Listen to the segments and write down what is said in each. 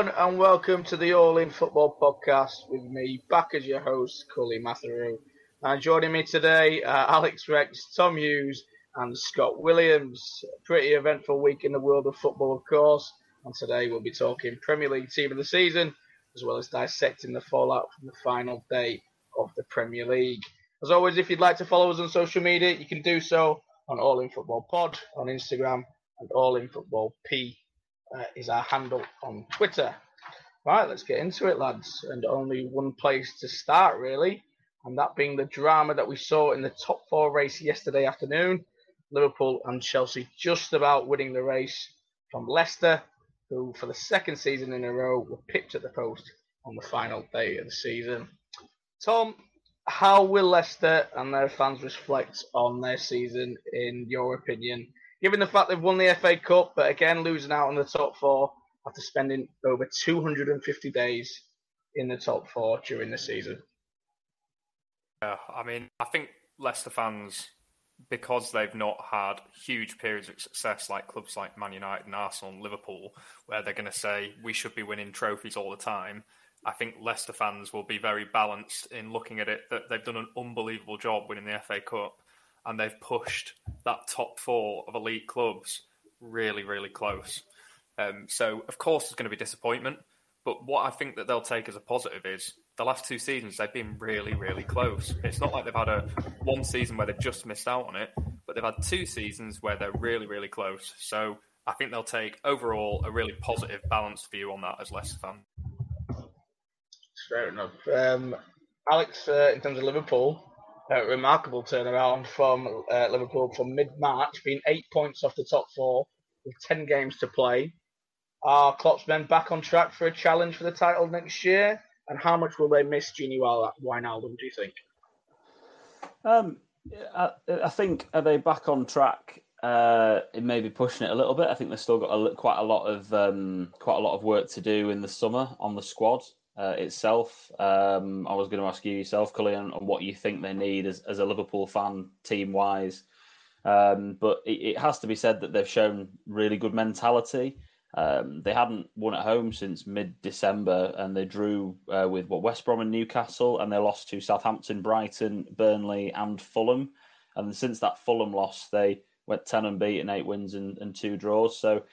everyone, and welcome to the All In Football Podcast with me, back as your host, Cully Matheru. And joining me today, Alex Rex, Tom Hughes, and Scott Williams. Pretty eventful week in the world of football, of course. And today we'll be talking Premier League Team of the Season, as well as dissecting the fallout from the final day of the Premier League. As always, if you'd like to follow us on social media, you can do so on All In Football Pod on Instagram and All In Football P uh, is our handle on Twitter. Right, let's get into it, lads. And only one place to start, really, and that being the drama that we saw in the top four race yesterday afternoon. Liverpool and Chelsea just about winning the race from Leicester, who for the second season in a row were pipped at the post on the final day of the season. Tom, how will Leicester and their fans reflect on their season, in your opinion? Given the fact they've won the FA Cup, but again losing out on the top four after spending over 250 days in the top four during the season. Yeah, I mean, I think Leicester fans, because they've not had huge periods of success like clubs like Man United and Arsenal and Liverpool, where they're going to say we should be winning trophies all the time. I think Leicester fans will be very balanced in looking at it that they've done an unbelievable job winning the FA Cup and they've pushed that top four of elite clubs really, really close. Um, so, of course, there's going to be disappointment. But what I think that they'll take as a positive is the last two seasons they've been really, really close. It's not like they've had a one season where they've just missed out on it, but they've had two seasons where they're really, really close. So I think they'll take overall a really positive, balanced view on that as Leicester fan. Fair enough. Um, Alex, uh, in terms of Liverpool, a remarkable turnaround from uh, Liverpool from mid-March, being eight points off the top four with ten games to play. Are Klopp's men back on track for a challenge for the title next year? And how much will they miss Gini Wijnaldum, do you think? Um, I, I, think are they back on track? Uh, it may be pushing it a little bit. I think they've still got a, quite a lot of um, quite a lot of work to do in the summer on the squad uh, itself. Um, I was going to ask you yourself, Cully, on, on, what you think they need as, as a Liverpool fan, team wise. Um, but it, it, has to be said that they've shown really good mentality. Um, they hadn't won at home since mid December, and they drew uh, with what West Brom and Newcastle, and they lost to Southampton, Brighton, Burnley, and Fulham. And since that Fulham loss, they went ten unbeaten, eight wins and, and two draws. So,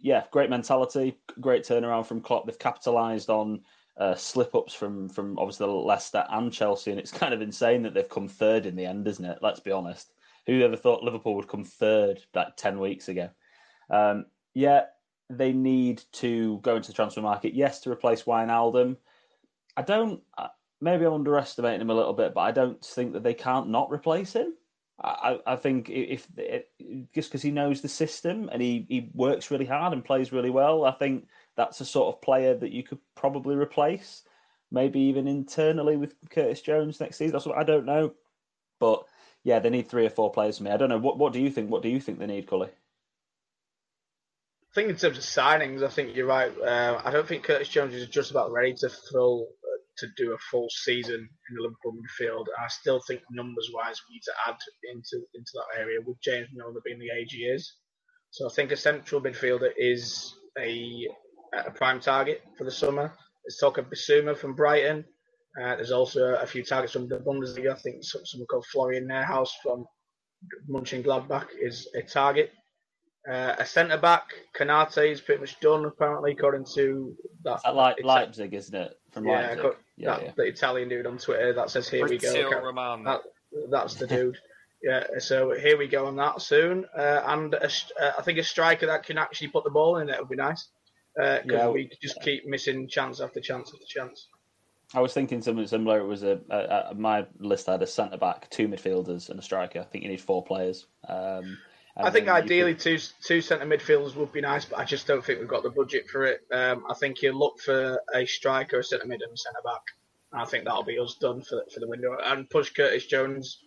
yeah, great mentality, great turnaround from Klopp. They've capitalised on uh, slip ups from from obviously Leicester and Chelsea, and it's kind of insane that they've come third in the end, isn't it? Let's be honest. Who ever thought Liverpool would come third like ten weeks ago? Um, yeah, they need to go into the transfer market. Yes, to replace Wijnaldum. I don't. Uh, maybe I'm underestimating him a little bit, but I don't think that they can't not replace him. I, I think if, if just because he knows the system and he, he works really hard and plays really well, I think that's a sort of player that you could probably replace, maybe even internally with Curtis Jones next season. That's what I don't know, but yeah, they need three or four players for me. I don't know. What what do you think? What do you think they need, Cully? I think in terms of signings, I think you're right. Uh, I don't think Curtis Jones is just about ready to fill uh, to do a full season in the Liverpool midfield. I still think numbers wise, we need to add into into that area with James Milner being the age he is. So I think a central midfielder is a a prime target for the summer. There's talk of Bissouma from Brighton. Uh, there's also a few targets from the Bundesliga. I think someone called Florian Neuhaus from Mönchengladbach is a target. Uh, a centre back, Konate, is pretty much done apparently, according to that. At Le- Leipzig, isn't it? From yeah, Leipzig. Yeah, that, yeah. the Italian dude on Twitter that says, "Here we go." That, that's the dude. yeah, so here we go on that soon. Uh, and a, uh, I think a striker that can actually put the ball in it would be nice because uh, yeah, we just keep missing chance after chance after chance. I was thinking something similar. It was a, a, a my list had a centre back, two midfielders, and a striker. I think you need four players. Um, I think ideally could... two two centre midfielders would be nice, but I just don't think we've got the budget for it. Um, I think you look for a striker, a centre mid, and a centre back. I think that'll be us done for for the window, and push Curtis Jones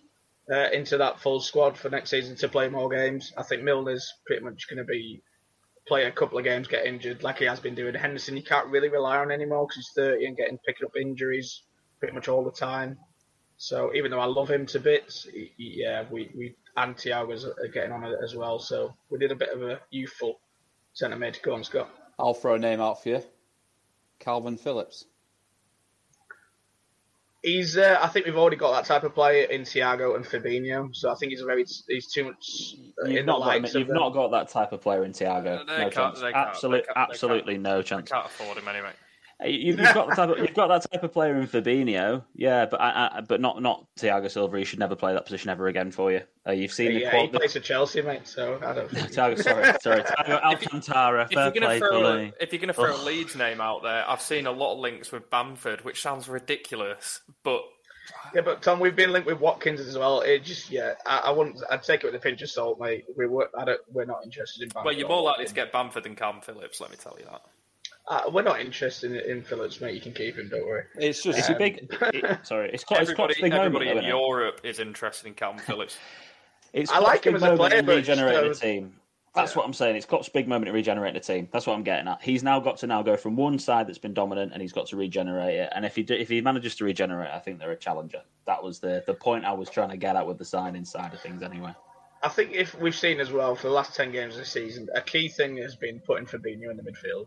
uh, into that full squad for next season to play more games. I think Milner's pretty much going to be play a couple of games, get injured, like he has been doing. Henderson, you can't really rely on anymore because he's 30 and getting picking up injuries pretty much all the time. So even though I love him to bits, he, he, yeah, we, we and Thiago's are getting on it as well. So we did a bit of a youthful centre mid. Go on, Scott. I'll throw a name out for you. Kalvin Phillips? He's. Uh, I think we've already got that type of player in Thiago and Fabinho, so I think he's a very. He's too much. You've not, got, you've not got that type of player in Thiago. Uh, no chance. Absolutely, absolutely no chance. Can't afford him anyway. You've, you've got the type of, you've got that type of player in Fabinho, yeah, but I, I, but not not Thiago Silva. He should never play that position ever again for you. Uh, you've seen yeah, the qual- he plays for Chelsea, mate. So I don't. Thiago, sorry, sorry, Thiago Alcantara. If, you, if you're going to throw, a, if you're going to throw a Leeds name out there, I've seen a lot of links with Bamford, which sounds ridiculous, but yeah, but Tom, we've been linked with Watkins as well. It just, yeah, I, I wouldn't. I'd take it with a pinch of salt, mate. We were, I don't, we're not interested in. Bamford well, you're more likely to get Bamford than Cam Phillips. Let me tell you that. Uh, we're not interested in, in, Phillips, mate. You can keep him. Don't worry. It's just um, it's a big. It, sorry, it's quite. Everybody, it's quite everybody moment, in Europe is interested in Kalvin Phillips. it's I like him as a player, but regenerating just, uh, team. That's yeah. what I'm saying. It's Klopp's big moment to regenerate the team. That's what I'm getting at. He's now got to now go from one side that's been dominant, and he's got to regenerate it. And if he do, if he manages to regenerate, I think they're a challenger. That was the the point I was trying to get at with the signing side of things, anyway. I think if we've seen as well for the last ten games of the season, a key thing has been putting Fabinho in the midfield.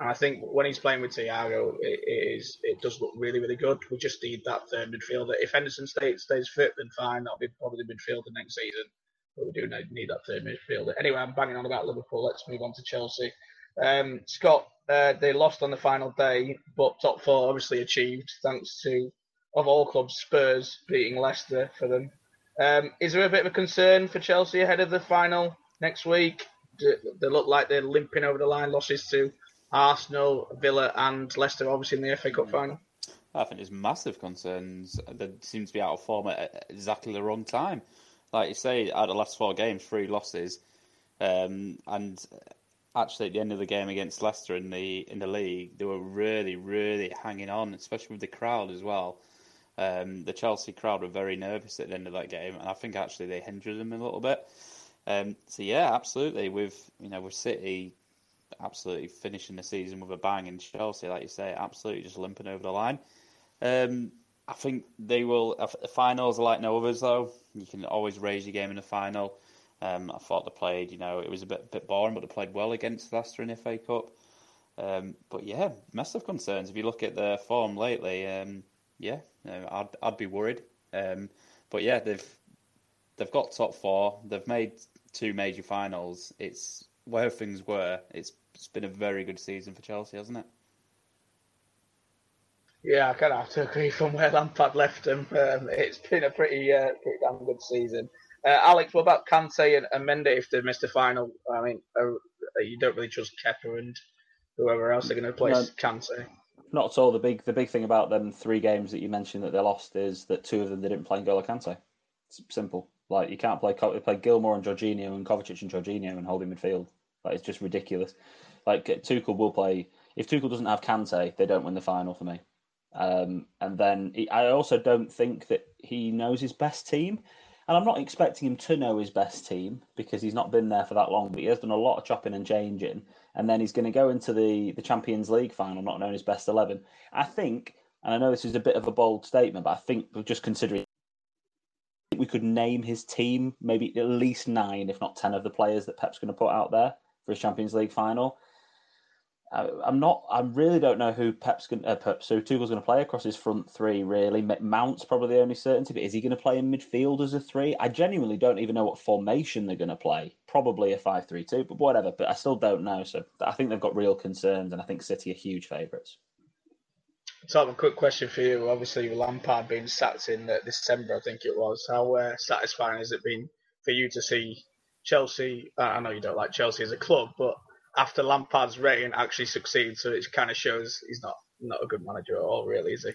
And I think when he's playing with Thiago, it, it is it does look really really good. We just need that third midfielder. If Henderson stays stays fit, then fine. That'll be probably the midfielder next season but we do need that third midfielder. Anyway, I'm banging on about Liverpool. Let's move on to Chelsea. Um, Scott, uh, they lost on the final day, but top four obviously achieved thanks to, of all clubs, Spurs beating Leicester for them. Um, is there a bit of a concern for Chelsea ahead of the final next week? Do, they look like they're limping over the line. Losses to Arsenal, Villa, and Leicester, obviously in the FA Cup final. I think there's massive concerns. They seem to be out of form at exactly the wrong time like you say, out of the last four games, three losses, um, and actually at the end of the game against Leicester in the in the league, they were really, really hanging on, especially with the crowd as well. Um, the Chelsea crowd were very nervous at the end of that game, and I think actually they hindered them a little bit. Um, so yeah, absolutely. With you know with City absolutely finishing the season with a bang, in Chelsea, like you say, absolutely just limping over the line. Um, I think they will. The finals are like no others, though. You can always raise your game in the final. Um, I thought they played, you know, it was a bit bit boring, but they played well against Leicester in the FA Cup. Um, but yeah, massive concerns. If you look at their form lately, um, yeah, I'd I'd be worried. Um, but yeah, they've they've got top four. They've made two major finals. It's where things were. It's it's been a very good season for Chelsea, hasn't it? Yeah, I kind of have to agree from where Lampard left him. Um, it's been a pretty, uh, pretty damn good season. Uh, Alex, what about Kante and, and Mendy if they missed the final? I mean, uh, you don't really trust Kepa and whoever else they're going to place no, Kante. Not at all. The big, the big thing about them three games that you mentioned that they lost is that two of them they didn't play N'Golo Kante. It's simple. Like you can't play, you play Gilmour and Jorginho and Kovacic and Jorginho and holding midfield. Like it's just ridiculous. Like Tuchel will play. If Tuchel doesn't have Kante, they don't win the final for me. Um, and then he, I also don't think that he knows his best team. And I'm not expecting him to know his best team because he's not been there for that long, but he has done a lot of chopping and changing. And then he's going to go into the, the Champions League final not knowing his best 11. I think, and I know this is a bit of a bold statement, but I think just considering we could name his team, maybe at least nine, if not 10 of the players that Pep's going to put out there for his Champions League final. I'm not. I really don't know who Pep's going. Uh, Pep, so Tuchel's going to play across his front three. Really, Mount's probably the only certainty. But is he going to play in midfield as a three? I genuinely don't even know what formation they're going to play. Probably a five-three-two, but whatever. But I still don't know. So I think they've got real concerns, and I think City are huge favourites. Tom, a quick question for you. Obviously, Lampard being sacked in uh, December, I think it was. How uh, satisfying has it been for you to see Chelsea? Uh, I know you don't like Chelsea as a club, but after Lampard's reign actually succeeds, So it kind of shows he's not not a good manager at all, really, is he?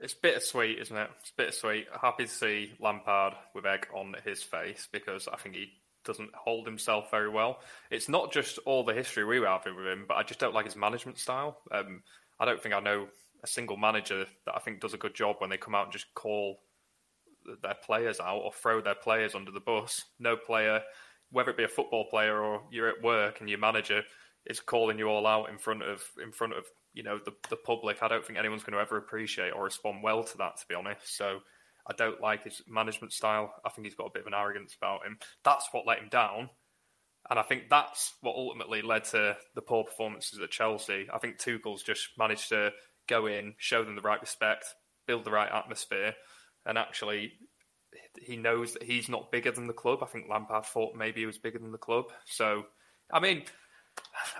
It's bittersweet, isn't it? It's bittersweet. Happy to see Lampard with egg on his face because I think he doesn't hold himself very well. It's not just all the history we were having with him, but I just don't like his management style. Um, I don't think I know a single manager that I think does a good job when they come out and just call their players out or throw their players under the bus. No player whether it be a football player or you're at work and your manager is calling you all out in front of in front of you know the the public, I don't think anyone's going to ever appreciate or respond well to that. To be honest, so I don't like his management style. I think he's got a bit of an arrogance about him. That's what let him down. And I think that's what ultimately led to the poor performances at Chelsea. I think Tuchel's just managed to go in, show them the right respect, build the right atmosphere, and actually he knows that he's not bigger than the club. I think Lampard thought maybe he was bigger than the club. So, I mean,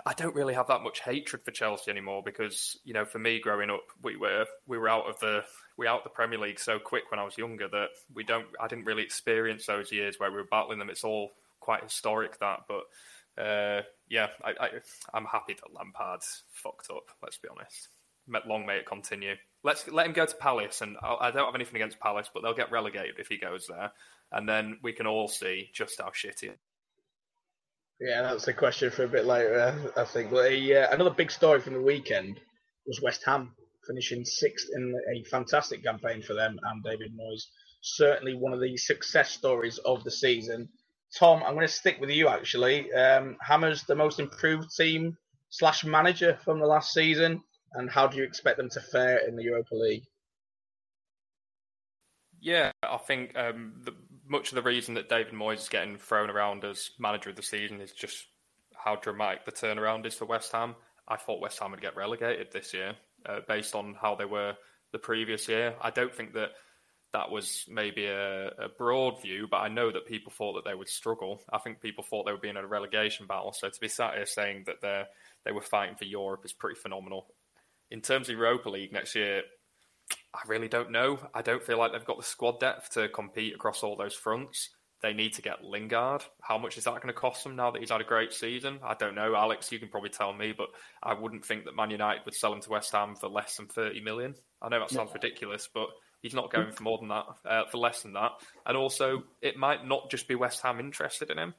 I don't really have that much hatred for Chelsea anymore because you know, for me growing up, we were we were out of the we out the Premier League so quick when I was younger that we don't I didn't really experience those years where we were battling them. It's all quite historic that, but uh, yeah, I, I I'm happy that Lampard's fucked up. Let's be honest. Long may it continue. Let's let him go to Palace, and I don't have anything against Palace, but they'll get relegated if he goes there, and then we can all see just how shitty yeah, that's a question for a bit later, I think. But uh, another big story from the weekend was West Ham finishing sixth in a fantastic campaign for them and David Moyes. Certainly one of the success stories of the season. Tom, I'm going to stick with you actually. Um, Hammers the most improved team slash manager from the last season, and how do you expect them to fare in the Europa League? Yeah, I think um, the, much of the reason that David Moyes is getting thrown around as manager of the season is just how dramatic the turnaround is for West Ham. I thought West Ham would get relegated this year uh, based on how they were the previous year. I don't think that that was maybe a, a, broad view, but I know that people thought that they would struggle. I think people thought they would be in a relegation battle. So to be sat here saying that they they were fighting for Europe is pretty phenomenal. In terms of Europa League next year, I really don't know. I don't feel like they've got the squad depth to compete across all those fronts. They need to get Lingard. How much is that going to cost them now that he's had a great season? I don't know. Alex, you can probably tell me, but I wouldn't think that Man United would sell him to West Ham for less than 30 million. I know that sounds ridiculous, but he's not going for more than that, uh, for less than that. And also, it might not just be West Ham interested in him.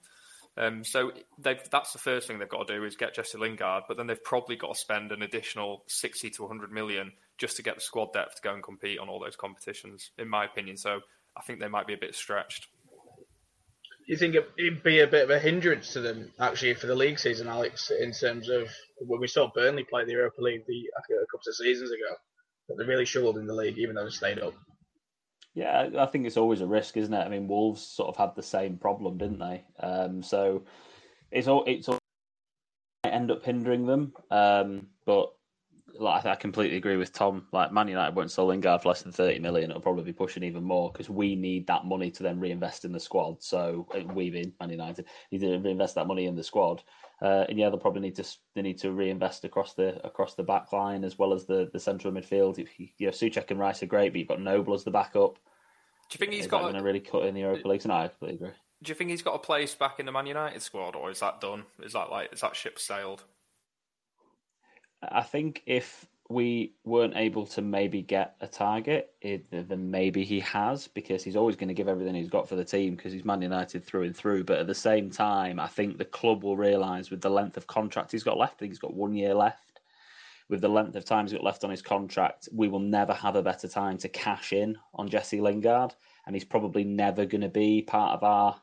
Um, so that's the first thing they've got to do is get Jesse Lingard, but then they've probably got to spend an additional 60 to 100 million just to get the squad depth to go and compete on all those competitions, in my opinion. So I think they might be a bit stretched. You think it'd be a bit of a hindrance to them actually for the league season, Alex, in terms of when we saw Burnley play the Europa League the, a couple of seasons ago, that they really struggled in the league even though they stayed up? Yeah, I think it's always a risk, isn't it? I mean, Wolves sort of had the same problem, didn't they? Um, so it's all it's all end up hindering them. Um, but like I completely agree with Tom. Like Man United won't sell Lingard for less than thirty million. It'll probably be pushing even more because we need that money to then reinvest in the squad. So uh, we in Man United need to reinvest that money in the squad. Uh, and yeah, they'll probably need to they need to reinvest across the across the back line as well as the the central midfield. You know, Soucek and Rice are great, but you've got Noble as the backup. Do you think he's got going to really cut in the Europa League? tonight? I completely agree. Do you think he's got a place back in the Man United squad, or is that done? Is that like is that ship sailed? I think if we weren't able to maybe get a target, it, then maybe he has because he's always going to give everything he's got for the team because he's Man United through and through. But at the same time, I think the club will realise with the length of contract he's got left, I think he's got one year left. With the length of time he's got left on his contract, we will never have a better time to cash in on Jesse Lingard, and he's probably never going to be part of our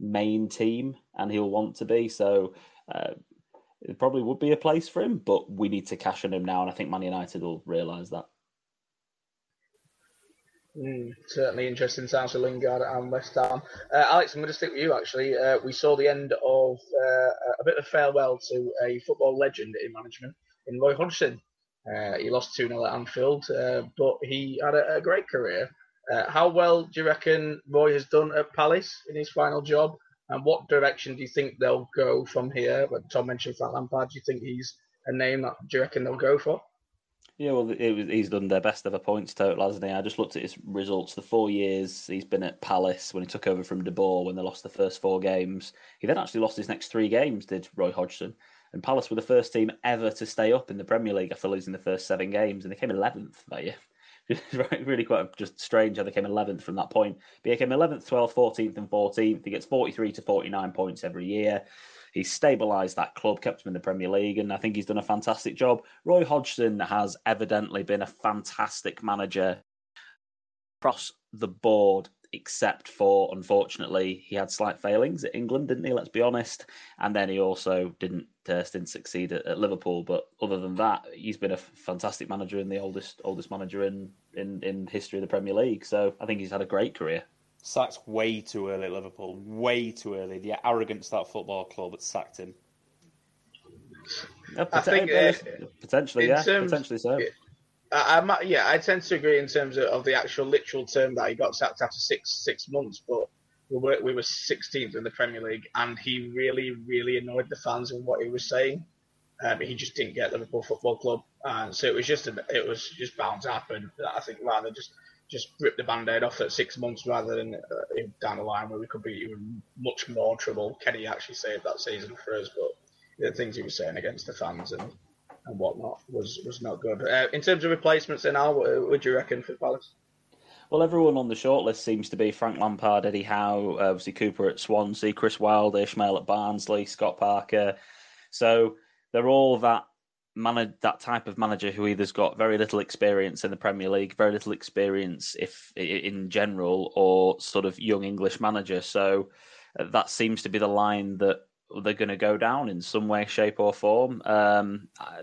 main team, and he'll want to be. So. Uh, it probably would be a place for him, but we need to cash on him now, and I think Man United will realise that. Mm, certainly interesting times for Lingard and West Ham. Uh, Alex, I'm going to stick with you actually. Uh, we saw the end of uh, a bit of farewell to a football legend in management in Roy Hodgson. Uh, he lost 2 0 at Anfield, uh, but he had a, a great career. Uh, how well do you reckon Roy has done at Palace in his final job? And what direction do you think they'll go from here? But Tom mentioned Frank Lampard. Do you think he's a name that do you reckon they'll go for? Yeah, well, was, he's done their best ever points total, hasn't he? I just looked at his results. The four years he's been at Palace when he took over from De Boer when they lost the first four games. He then actually lost his next three games, did Roy Hodgson. And Palace were the first team ever to stay up in the Premier League after losing the first seven games, and they came 11th that year. really quite just strange how they came 11th from that point. But he came 11th, 12th, 14th, and 14th. He gets 43 to 49 points every year. He's stabilised that club, kept him in the Premier League, and I think he's done a fantastic job. Roy Hodgson has evidently been a fantastic manager across the board except for unfortunately he had slight failings at England, didn't he? Let's be honest. And then he also didn't uh, didn't succeed at, at, Liverpool. But other than that, he's been a fantastic manager and the oldest oldest manager in, in in history of the Premier League. So I think he's had a great career. sacked way too early at Liverpool, way too early. The arrogance of that football club that sacked him. Yeah, I think, uh, uh, potentially, yeah, terms- potentially so. I, I, yeah, I tend to agree in terms of, of the actual literal term that he got sacked after six six months, but we were we were 16th in the Premier League, and he really really annoyed the fans in what he was saying. Um, he just didn't get Liverpool Football Club, and so it was just a, it was just bound to happen. I think rather just just rip the band-aid off at six months rather than uh, down the line where we could be in much more trouble. Kenny actually saved that season for us, but the things he was saying against the fans and and whatnot was was not good. Uh, in terms of replacements, then Al, what would you reckon for Palace? Well, everyone on the shortlist seems to be Frank Lampard, Eddie Howe, uh, obviously Cooper at Swansea, Chris Wilder, Ismael at Barnsley, Scott Parker. So they're all that man- that type of manager who either's got very little experience in the Premier League, very little experience if in general, or sort of young English manager. So uh, that seems to be the line that they're going to go down in some way, shape, or form. Um, I,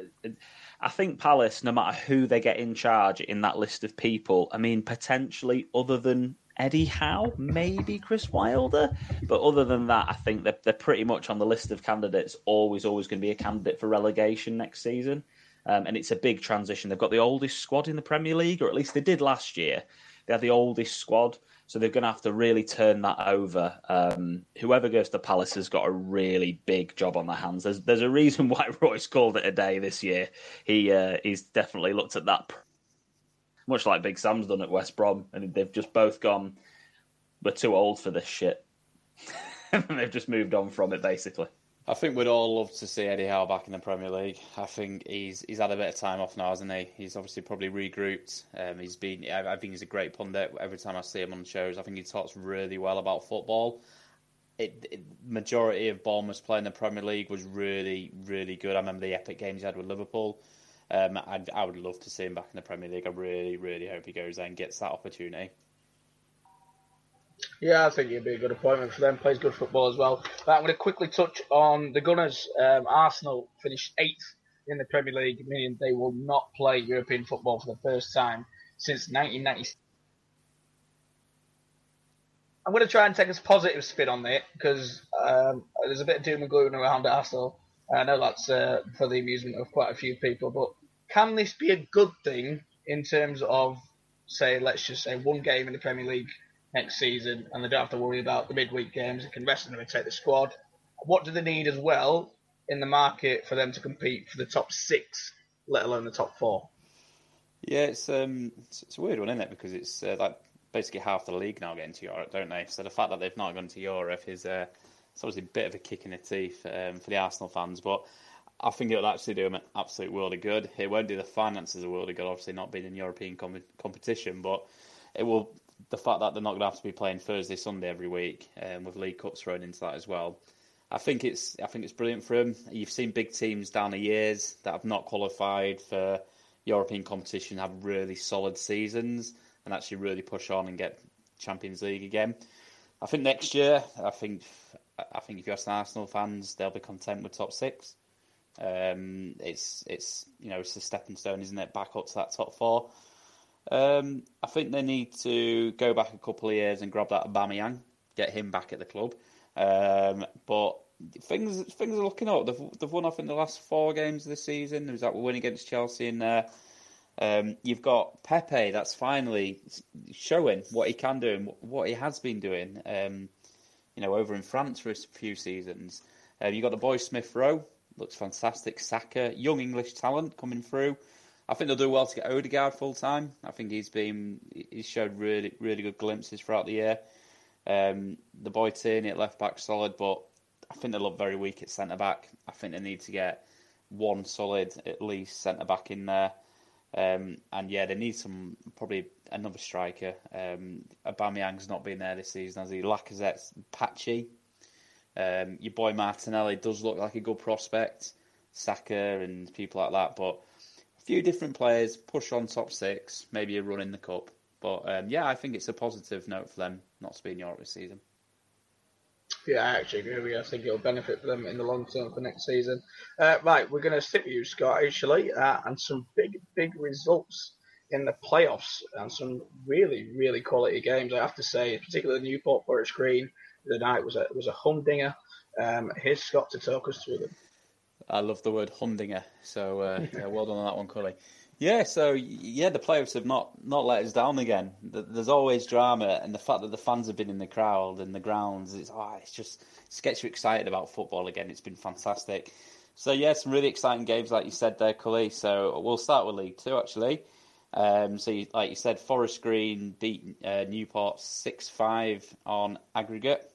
I think Palace, no matter who they get in charge in that list of people, I mean, potentially other than Eddie Howe, maybe Chris Wilder, but other than that, I think they're, they're pretty much on the list of candidates. Always, always going to be a candidate for relegation next season, um, and it's a big transition. They've got the oldest squad in the Premier League, or at least they did last year. They had the oldest squad, so they're going to have to really turn that over. Um, whoever goes to Palace has got a really big job on their hands. There's there's a reason why Royce called it a day this year. He uh, he's definitely looked at that, much like Big Sam's done at West Brom, and they've just both gone. We're too old for this shit, and they've just moved on from it basically. I think we'd all love to see Eddie Howe back in the Premier League. I think he's he's had a bit of time off now, hasn't he? He's obviously probably regrouped. Um, he's been. I, I think he's a great pundit. Every time I see him on shows, I think he talks really well about football. It, it, majority of Bournemouth's play in the Premier League was really, really good. I remember the epic games he had with Liverpool. Um, I, I would love to see him back in the Premier League. I really, really hope he goes there and gets that opportunity. Yeah, I think it'd be a good appointment for them. Plays good football as well. But I'm going to quickly touch on the Gunners. Um, Arsenal finished eighth in the Premier League, meaning they will not play European football for the first time since 1996. I'm going to try and take a positive spin on it because um, there's a bit of doom and gloom around Arsenal. I know that's uh, for the amusement of quite a few people, but can this be a good thing in terms of, say, let's just say one game in the Premier League next season, and they don't have to worry about the midweek games. They can rest them and take the squad. What do they need as well in the market for them to compete for the top six, let alone the top four? Yeah, it's um, it's, a weird one, isn't it? Because it's uh, like basically half the league now getting to Europe, don't they? So the fact that they've not gone to Europe is uh, it's obviously a bit of a kick in the teeth um, for the Arsenal fans, but. I think it will actually do them an absolute world of good. It won't do the finances a world of good, obviously not being in European com- competition, but it will. The fact that they're not going to have to be playing Thursday, Sunday every week, um, with League Cups thrown into that as well. I think it's I think it's brilliant for them. You've seen big teams down the years that have not qualified for European competition have really solid seasons and actually really push on and get Champions League again. I think next year, I think I think if you ask Arsenal fans, they'll be content with top six. Um, it's it's you know it's a stepping stone, isn't it? Back up to that top four. Um, I think they need to go back a couple of years and grab that Aubameyang, get him back at the club. Um, but things things are looking up. They've, they've won off in the last four games of the season. There was that win against Chelsea in there. Um, you've got Pepe that's finally showing what he can do and what he has been doing. Um, you know, over in France for a few seasons. Uh, you've got the boy Smith Rowe, looks fantastic. Saka, young English talent coming through. I think they'll do well to get Odegaard full time. I think he's been he's showed really really good glimpses throughout the year. Um, the boy Tierney at left back solid, but I think they look very weak at centre back. I think they need to get one solid at least centre back in there. Um, and yeah, they need some probably another striker. Um, Aubameyang's not been there this season, has he? Lacazette's patchy. Um, your boy Martinelli does look like a good prospect. Saka and people like that, but few different players push on top six, maybe a run in the cup. But um, yeah, I think it's a positive note for them not to be in Europe this season. Yeah, I actually agree with you. I think it'll benefit them in the long term for next season. Uh, right, we're going to stick with you, Scott, actually, uh, and some big, big results in the playoffs and some really, really quality games. I have to say, particularly the Newport Forest Green the night was a was a humdinger. Um, here's Scott to talk us through them. I love the word humdinger. So uh, yeah, well done on that one, Cully. Yeah, so yeah, the playoffs have not not let us down again. There's always drama, and the fact that the fans have been in the crowd and the grounds, it's oh, it's just it gets you excited about football again. It's been fantastic. So yeah, some really exciting games, like you said there, Cully. So we'll start with League Two actually. Um, so you, like you said, Forest Green beat uh, Newport six five on aggregate.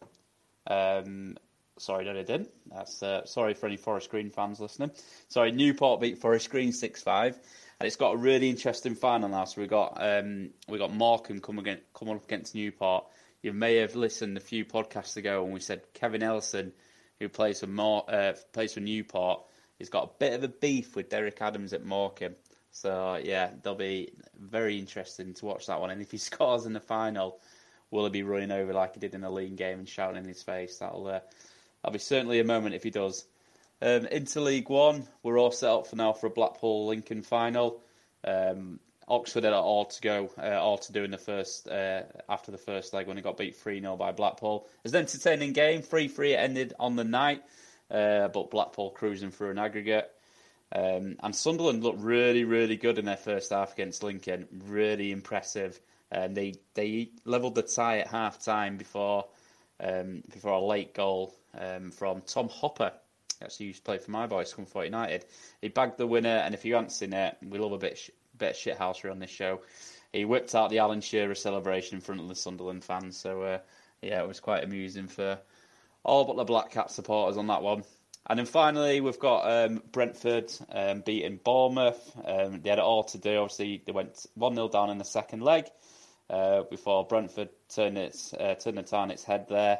Um, sorry, no, they didn't. That's uh, sorry for any Forest Green fans listening. Sorry, Newport beat Forest Green six five and it's got a really interesting final now. So we got um, we got Morecambe coming against, coming up against Newport. You may have listened a few podcasts ago when we said Kevin Ellison, who plays for More, uh, plays for Newport, he's got a bit of a beef with Derek Adams at Morecambe. So yeah, they'll be very interesting to watch that one. And if he scores in the final, will he be running over like he did in the league game and shouting in his face? That'll uh, that'll be certainly a moment if he does. Um, into League One, we're all set up for now for a Blackpool Lincoln final. Um, Oxford had all to go, uh, all to do in the first uh, after the first leg when it got beat 3 0 by Blackpool. It was an entertaining game, 3 3 it ended on the night, uh, but Blackpool cruising through an aggregate. Um, and Sunderland looked really, really good in their first half against Lincoln. Really impressive. And they they levelled the tie at half time before um, before a late goal um, from Tom Hopper actually used to play for my boys, Scunthorpe United. He bagged the winner, and if you haven't seen it, we love a bit, sh- bit of shithousery on this show. He whipped out the Alan Shearer celebration in front of the Sunderland fans, so uh, yeah, it was quite amusing for all but the Black Cat supporters on that one. And then finally, we've got um, Brentford um, beating Bournemouth. Um, they had it all to do. Obviously, they went 1 0 down in the second leg uh, before Brentford turned, its, uh, turned on its head there.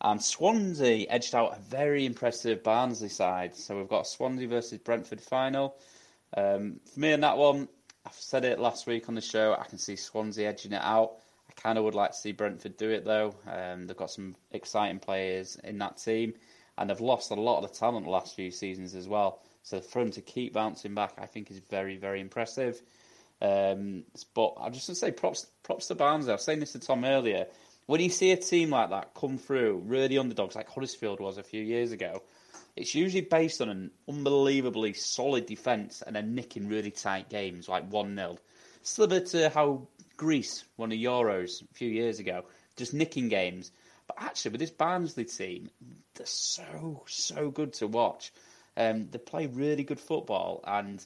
And Swansea edged out a very impressive Barnsley side. So we've got Swansea versus Brentford final. Um, for me in that one, I've said it last week on the show, I can see Swansea edging it out. I kind of would like to see Brentford do it though. Um, they've got some exciting players in that team, and they've lost a lot of the talent the last few seasons as well. So for them to keep bouncing back, I think is very, very impressive. Um, but I just want to say props, props to Barnsley. I was saying this to Tom earlier when you see a team like that come through, really underdogs like Huddersfield was a few years ago, it's usually based on an unbelievably solid defence and then nicking really tight games like 1 0. Similar to how Greece won the Euros a few years ago, just nicking games. But actually, with this Barnsley team, they're so, so good to watch. Um, they play really good football, and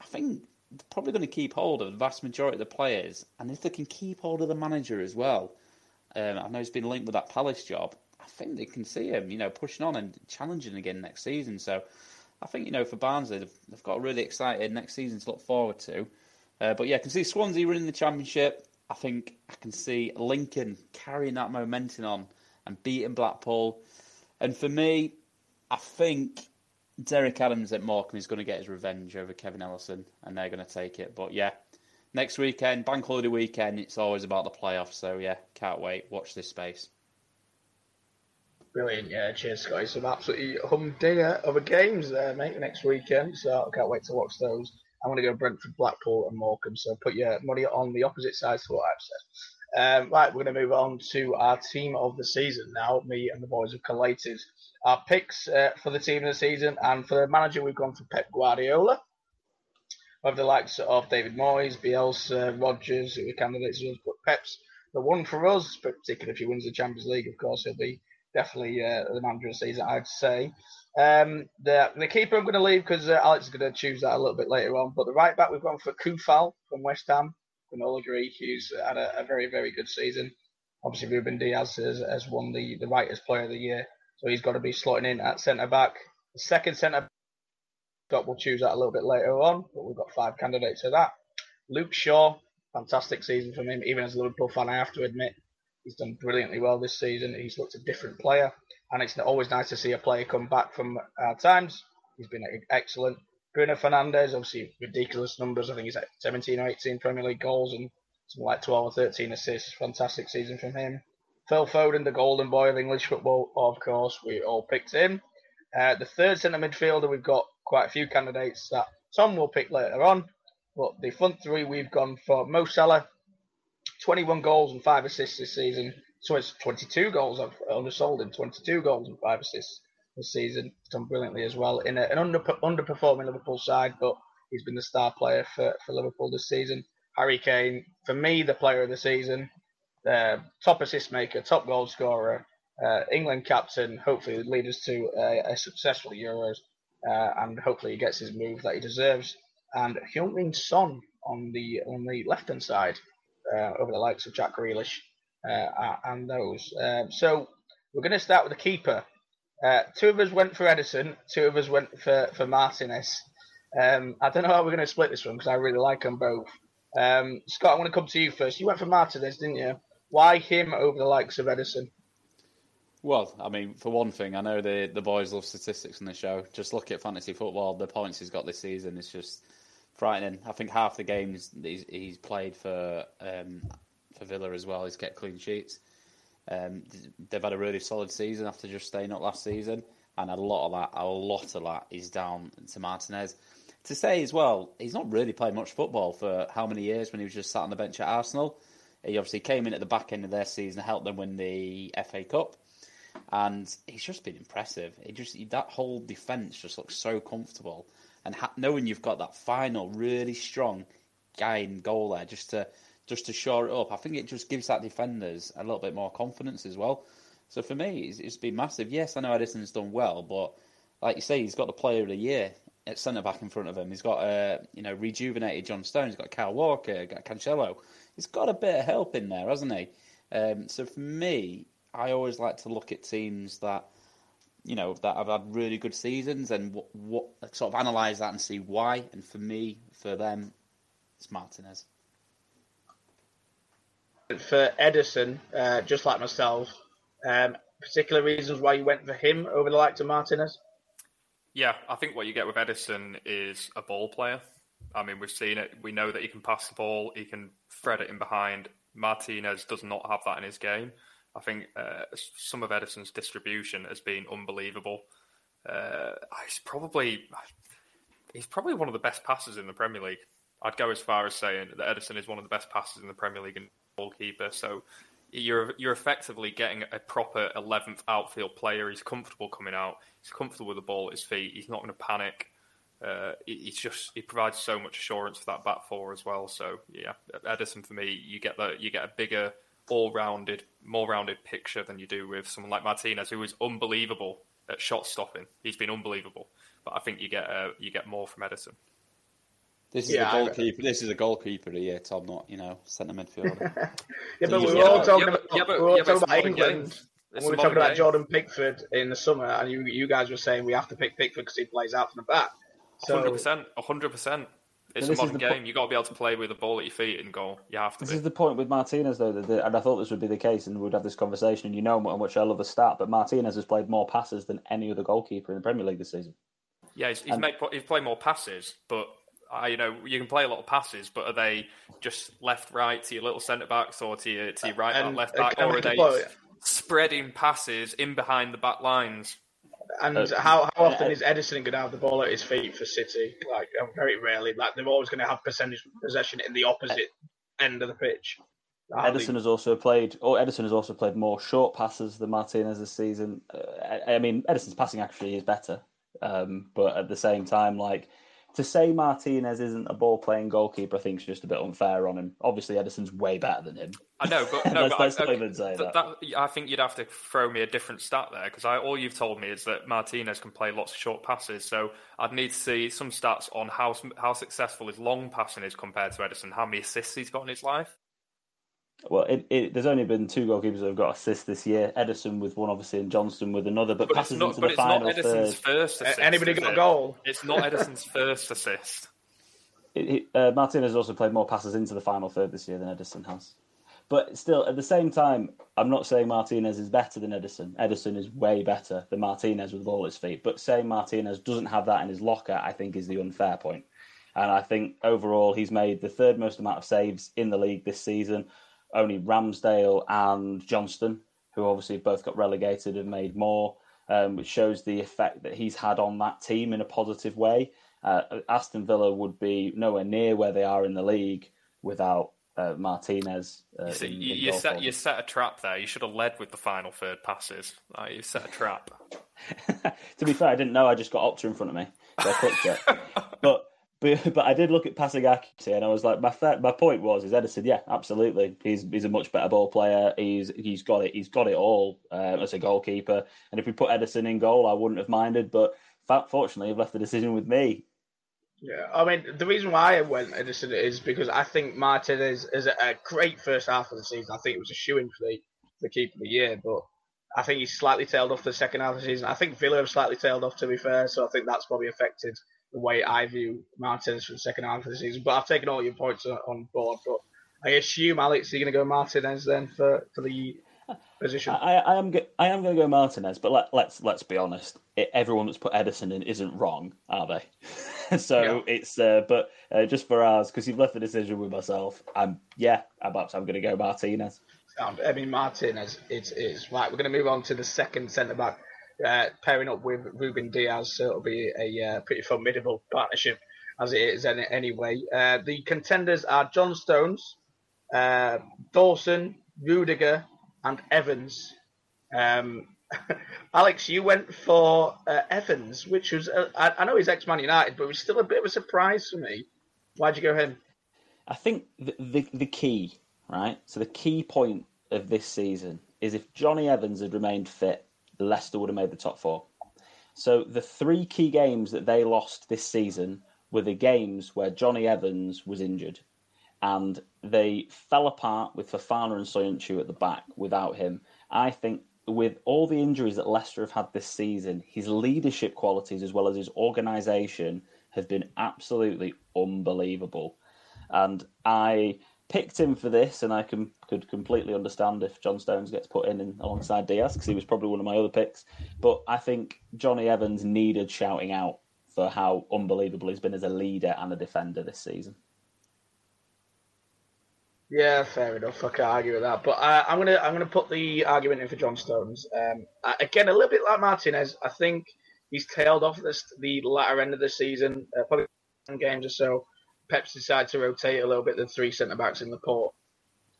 I think they're probably going to keep hold of the vast majority of the players. And if they can keep hold of the manager as well, um, I know he's been linked with that Palace job. I think they can see him, you know, pushing on and challenging again next season. So I think, you know, for Barnsley, they've, they've got a really excited next season to look forward to. Uh, but yeah, I can see Swansea winning the championship. I think I can see Lincoln carrying that momentum on and beating Blackpool. And for me, I think Derek Adams at Morecambe is going to get his revenge over Kevin Ellison, and they're going to take it. But yeah, next weekend, bank holiday weekend, it's always about the playoffs. So yeah, can't wait. Watch this space. Brilliant, yeah. Cheers, Scotty. Some absolutely humdinger of a games there, mate, next weekend. So I can't wait to watch those. I'm going to go Brentford, Blackpool, and Morecambe. So put your money on the opposite sides to what I've said. Um, right, we're going to move on to our team of the season now. Me and the boys have collated our picks uh, for the team of the season, and for the manager, we've gone for Pep Guardiola of the likes of David Moyes, Bielsa, Rodgers, who are candidates but Pep's the one for us, particularly if he wins the Champions League, of course, he'll be definitely uh, the manager of the season, I'd say. Um, the the keeper I'm going to leave because uh, Alex is going to choose that a little bit later on. But the right back we've gone for Coufal from West Ham. We can all agree he's had a, a, very very good season. Obviously, Ruben Dias has, has won the the Writers Player of the Year, so he's got to be slotting in at centre back. The second centre Will choose that a little bit later on, but we've got five candidates for that. Luke Shaw, fantastic season from him. Even as a Liverpool fan, I have to admit, he's done brilliantly well this season. He's looked a different player, and it's always nice to see a player come back from our times. He's been excellent. Bruno Fernandes, obviously ridiculous numbers. I think he's at 17 or 18 Premier League goals and something like 12 or 13 assists. Fantastic season from him. Phil Foden, the golden boy of English football, of course, we all picked him. Uh, the third centre midfielder, we've got quite a few candidates that Tom will pick later on. But the front three, we've gone for Mo Salah, 21 goals and five assists this season. So it's 22 goals. I've undersold him. 22 goals and five assists this season. Done brilliantly as well in a, an under, underperforming Liverpool side, but he's been the star player for, for Liverpool this season. Harry Kane, for me, the player of the season, uh, top assist maker, top goal scorer, uh, England captain. Hopefully, lead us to a, a successful Euros, uh, and hopefully he gets his move that he deserves. And Heung-Min Son on the on the left hand side, uh, over the likes of Jack Grealish uh, and those. Um, so we're going to start with the keeper. Uh, two of us went for Ederson, two of us went for, for Martinez. Um, I don't know how we're going to split this one because I really like them both. Um, Scott, I want to come to you first. You went for Martinez, didn't you? Why him over the likes of Ederson? Well, I mean, for one thing, I know the the boys love statistics on the show. Just look at fantasy football. The points he's got this season is just frightening. I think half the games he's, he's played for um, for Villa as well. He's kept clean sheets. Um, they've had a really solid season after just staying up last season, and a lot of that, a lot of that, is down to Martinez. To say as well, he's not really played much football for how many years when he was just sat on the bench at Arsenal. He obviously came in at the back end of their season, helped them win the FA Cup, and he's just been impressive. He just that whole defence just looks so comfortable, and ha- knowing you've got that final really strong guy in goal there, just to just to shore it up. I think it just gives that defenders a little bit more confidence as well. So for me, it's, it's been massive. Yes, I know Ederson's done well, but like you say, he's got the player of the year at centre back in front of him. He's got a uh, you know rejuvenated John Stones. He's got Cal Walker, got Cancelo. He's got a bit of help in there, hasn't he? Um, so for me, I always like to look at teams that you know that have had really good seasons and what, what sort of analyze that and see why. And for me, for them, it's Martinez for Ederson, uh, just like myself. Um, particular reasons why you went for him over the likes of Martinez? Yeah, I think what you get with Ederson is a ball player. I mean, we've seen it. We know that he can pass the ball, he can thread it in behind. Martinez does not have that in his game. I think uh, some of Ederson's distribution has been unbelievable. Uh, he's probably he's probably one of the best passers in the Premier League. I'd go as far as saying that Ederson is one of the best passers in the Premier League and goalkeeper. So you're you're effectively getting a proper eleventh outfield player. He's comfortable coming out. He's comfortable with the ball at his feet. He's not going to panic. Uh, he's just he provides so much assurance for that back four as well. So yeah, Ederson for me, you get the you get a bigger, all-rounded, more rounded picture than you do with someone like Martinez, who is unbelievable at shot stopping. He's been unbelievable, but I think you get uh, you get more from Ederson. This is yeah, a goalkeeper. This is a goalkeeper here, Tom, not you know centre midfielder. yeah, but we were all talking about, yeah, but, we were all talking about England. We were talking about Jordan Pickford in the summer, and you you guys were saying we have to pick Pickford because he plays out from the back. Hundred percent, hundred percent. It's a modern game. Po- you got to be able to play with the ball at your feet and goal. You have to. This be. is the point with Martinez, though, that the, and I thought this would be the case, and we'd have this conversation. And you know how much I love a stat, but Martinez has played more passes than any other goalkeeper in the Premier League this season. Yeah, he's, he's, made, he's played more passes, but uh, you know, you can play a lot of passes, but are they just left, right to your little centre backs or to your, to your right back, left back, or are they spreading passes in behind the back lines? And uh, how, how often is Ederson going to have the ball at his feet for City? Like uh, very rarely. Like they're always going to have percentage possession in the opposite end of the pitch. Ederson has also played. Oh, Ederson has also played more short passes than Martinez this season. Uh, I mean, Ederson's passing actually is better, um, but at the same time, like to say Martinez isn't a ball playing goalkeeper, I think is just a bit unfair on him. Obviously, Ederson's way better than him. I know, but no, but I, even say that. that. I think you'd have to throw me a different stat there because all you've told me is that Martinez can play lots of short passes. So I'd need to see some stats on how how successful his long passing is compared to Ederson, how many assists he's got in his life. Well, it, it, there's only been two goalkeepers that have got assists this year. Ederson with one, obviously, and Johnstone with another. But, but passes not, into but the final not Ederson's third. first assist. Anybody got a goal? It's not Ederson's first assist. It, uh, Martinez has also played more passes into the final third this year than Ederson has. But still, at the same time, I'm not saying Martinez is better than Ederson. Ederson is way better than Martinez with all his feet. But saying Martinez doesn't have that in his locker, I think, is the unfair point. And I think overall, he's made the third most amount of saves in the league this season only Ramsdale and Johnstone, who obviously both got relegated, have made more, um, which shows the effect that he's had on that team in a positive way. Uh, Aston Villa would be nowhere near where they are in the league without uh, Martinez. Uh, you, see, in, you, in you set you set a trap there. You should have led with the final third passes. Like, you set a trap. to be fair, I didn't know. I just got Opta in front of me, so I clicked it. but, but but I did look at passing accuracy, and I was like, my fa- my point was, is Ederson? Yeah, absolutely. He's he's a much better ball player. He's he's got it. He's got it all uh, as a goalkeeper. And if we put Ederson in goal, I wouldn't have minded. But fortunately, you've left the decision with me. Yeah, I mean the reason why I went Ederson is because I think Martin is, is a, a great first half of the season. I think it was a shoe in for the the keeper of the year, but I think he's slightly tailed off the second half of the season. I think Villa have slightly tailed off to be fair, so I think that's probably affected the way I view Martinez for the second half of the season. But I've taken all your points on, board. But I assume Alex, you're going to go Martinez then for, for the position. I, I am go- I am going to go Martinez, but let, let's let's be honest. It, everyone that's put Ederson in isn't wrong, are they? so Yeah. it's uh, but uh, just for ours because you've left the decision with myself. I'm yeah, I'm perhaps I'm going to go Martinez. I mean, Martinez is, is right. We're going to move on to the second centre back, uh, pairing up with Ruben Dias. So it'll be a uh, pretty formidable partnership as it is any, anyway. Uh, the contenders are John Stones, uh, Dawson, Rudiger, and Evans. Um, Alex, you went for uh, Evans, which was uh, I, I know he's ex Man United, but it was still a bit of a surprise for me. Why'd you go him? I think the, the the key right. So the key point of this season is if Jonny Evans had remained fit, Leicester would have made the top four. So the three key games that they lost this season were the games where Jonny Evans was injured, and they fell apart with Fofana and Soyuncu at the back without him. I think with all the injuries that Leicester have had this season, his leadership qualities as well as his organisation have been absolutely unbelievable. And I picked him for this, and I can, could completely understand if John Stones gets put in, in alongside Dias because he was probably one of my other picks. But I think Jonny Evans needed shouting out for how unbelievable he's been as a leader and a defender this season. Yeah, fair enough. I can't argue with that. But uh, I'm gonna I'm gonna put the argument in for John Stones. Um, again, a little bit like Martinez. I think he's tailed off this the latter end of the season, uh, probably 10 games or so. Pep's decided to rotate a little bit the three centre backs in the port,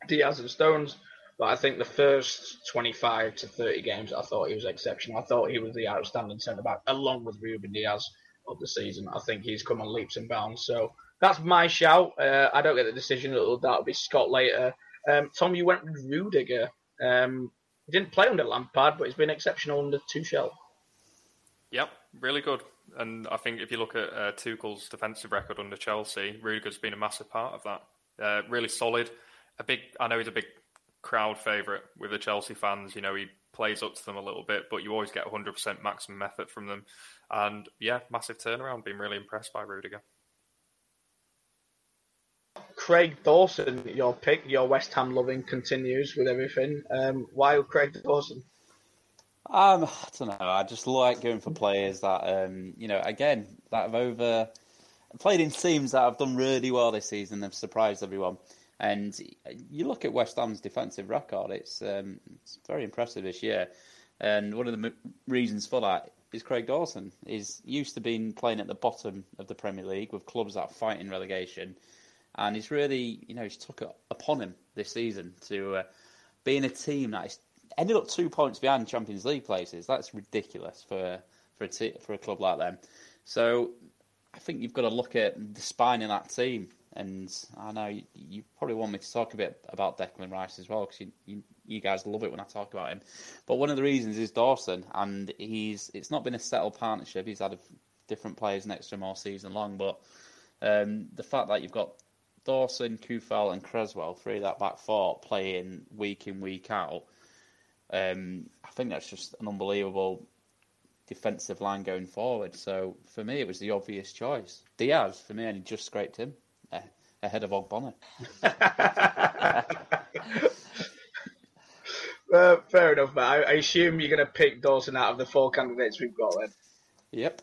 Dias and Stones. But I think the first 25 to 30 games, I thought he was exceptional. I thought he was the outstanding centre back, along with Ruben Dias of the season. I think he's come on leaps and bounds. So that's my shout. Uh, I don't get the decision. It'll, that'll be Scott later. Um, Tom, you went with Rudiger. Um, he didn't play under Lampard, but he's been exceptional under Tuchel. Yep, really good. And I think if you look at uh, Tuchel's defensive record under Chelsea, Rudiger's been a massive part of that. Uh, really solid. A big. I know he's a big crowd favourite with the Chelsea fans. You know, he plays up to them a little bit, but you always get 100% maximum effort from them. And yeah, massive turnaround. Been really impressed by Rudiger. Craig Dawson, your pick, your West Ham loving continues with everything. Um, why Craig Dawson? Um, I don't know. I just like going for players that, um, you know, again, that have over played in teams that have done really well this season. They've surprised everyone. And you look at West Ham's defensive record; it's um, it's very impressive this year. And one of the m- reasons for that is Craig Dawson. He's used to being playing at the bottom of the Premier League with clubs that fight in relegation, and he's really, you know, he's took it upon him this season to uh, be in a team that is ended up two points behind Champions League places. That's ridiculous for for a t- for a club like them. So I think you've got to look at the spine in that team. And I know you, you probably want me to talk a bit about Declan Rice as well because you, you you guys love it when I talk about him. But one of the reasons is Dawson, and he's it's not been a settled partnership. He's had a, different players next to him all season long, but um, the fact that you've got Dawson, Coufal, and Cresswell, three that back four, playing week in week out. Um, I think that's just an unbelievable defensive line going forward. So for me, it was the obvious choice. Dias for me, and he just scraped him eh, ahead of Ogbonna. Uh, fair enough, but I, I assume you're going to pick Dawson out of the four candidates we've got then. Yep.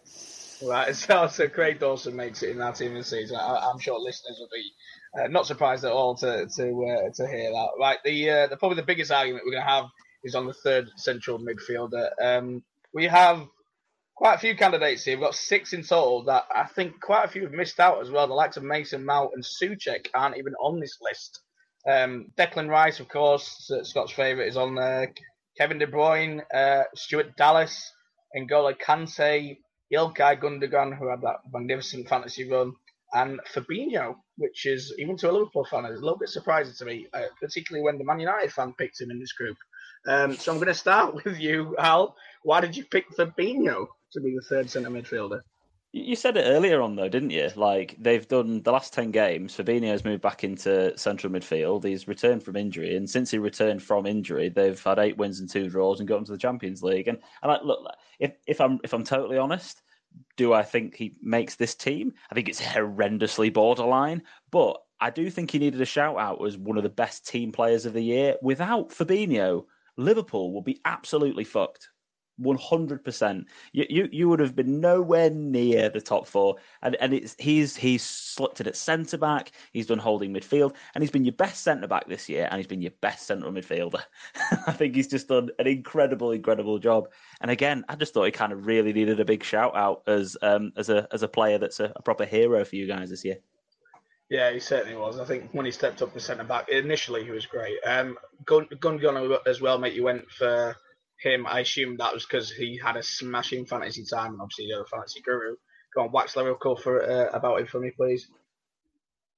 Right, so, so Craig Dawson makes it in that team this season. I, I'm sure listeners will be uh, not surprised at all to to uh, to hear that. Right, the, uh, the probably the biggest argument we're going to have is on the third central midfielder. Um, we have quite a few candidates here. We've got six in total that I think quite a few have missed out as well. The likes of Mason Mount and Soucek aren't even on this list. Um, Declan Rice, of course, Scott's favourite, is on there. Kevin De Bruyne, uh, Stuart Dallas, N'Golo Kante, Ilkay Gundogan, who had that magnificent fantasy run, and Fabinho, which is, even to a Liverpool fan, is a little bit surprising to me, uh, particularly when the Man United fan picked him in this group. Um, so I'm going to start with you, Al. Why did you pick Fabinho to be the third centre midfielder? You said it earlier on, though, didn't you? Like they've done the last ten games. Fabinho's moved back into central midfield. He's returned from injury, and since he returned from injury, they've had eight wins and two draws and got into the Champions League. And, and I, look, if if I'm if I'm totally honest, do I think he makes this team? I think it's horrendously borderline, but I do think he needed a shout out as one of the best team players of the year. Without Fabinho, Liverpool will be absolutely fucked. 100%. You, you you would have been nowhere near the top four. And and it's he's he's slipped it at centre back, he's done holding midfield, and he's been your best centre back this year, and he's been your best central midfielder. I think he's just done an incredible, incredible job. And again, I just thought he kind of really needed a big shout out as um as a as a player that's a, a proper hero for you guys this year. Yeah, he certainly was. I think when he stepped up to centre back, initially he was great. Um, Gun Gun as well, mate. You went for him, I assume that was because he had a smashing fantasy time, and obviously you're a fantasy guru. Go on, wax lyrical for uh, about him for me, please.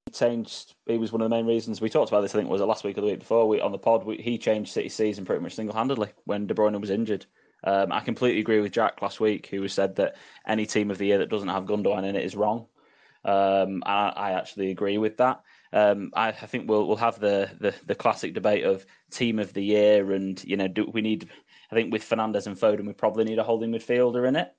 He changed. He was one of the main reasons we talked about this. I think was it last week or the week before we on the pod. We, he changed City season pretty much single handedly when De Bruyne was injured. Um, I completely agree with Jack last week, who said that any team of the year that doesn't have Gundogan in it is wrong. Um, I, I, actually agree with that. Um, I, I, think we'll we'll have the, the, the classic debate of team of the year, and you know, do we need I think with Fernandes and Foden, we probably need a holding midfielder in it.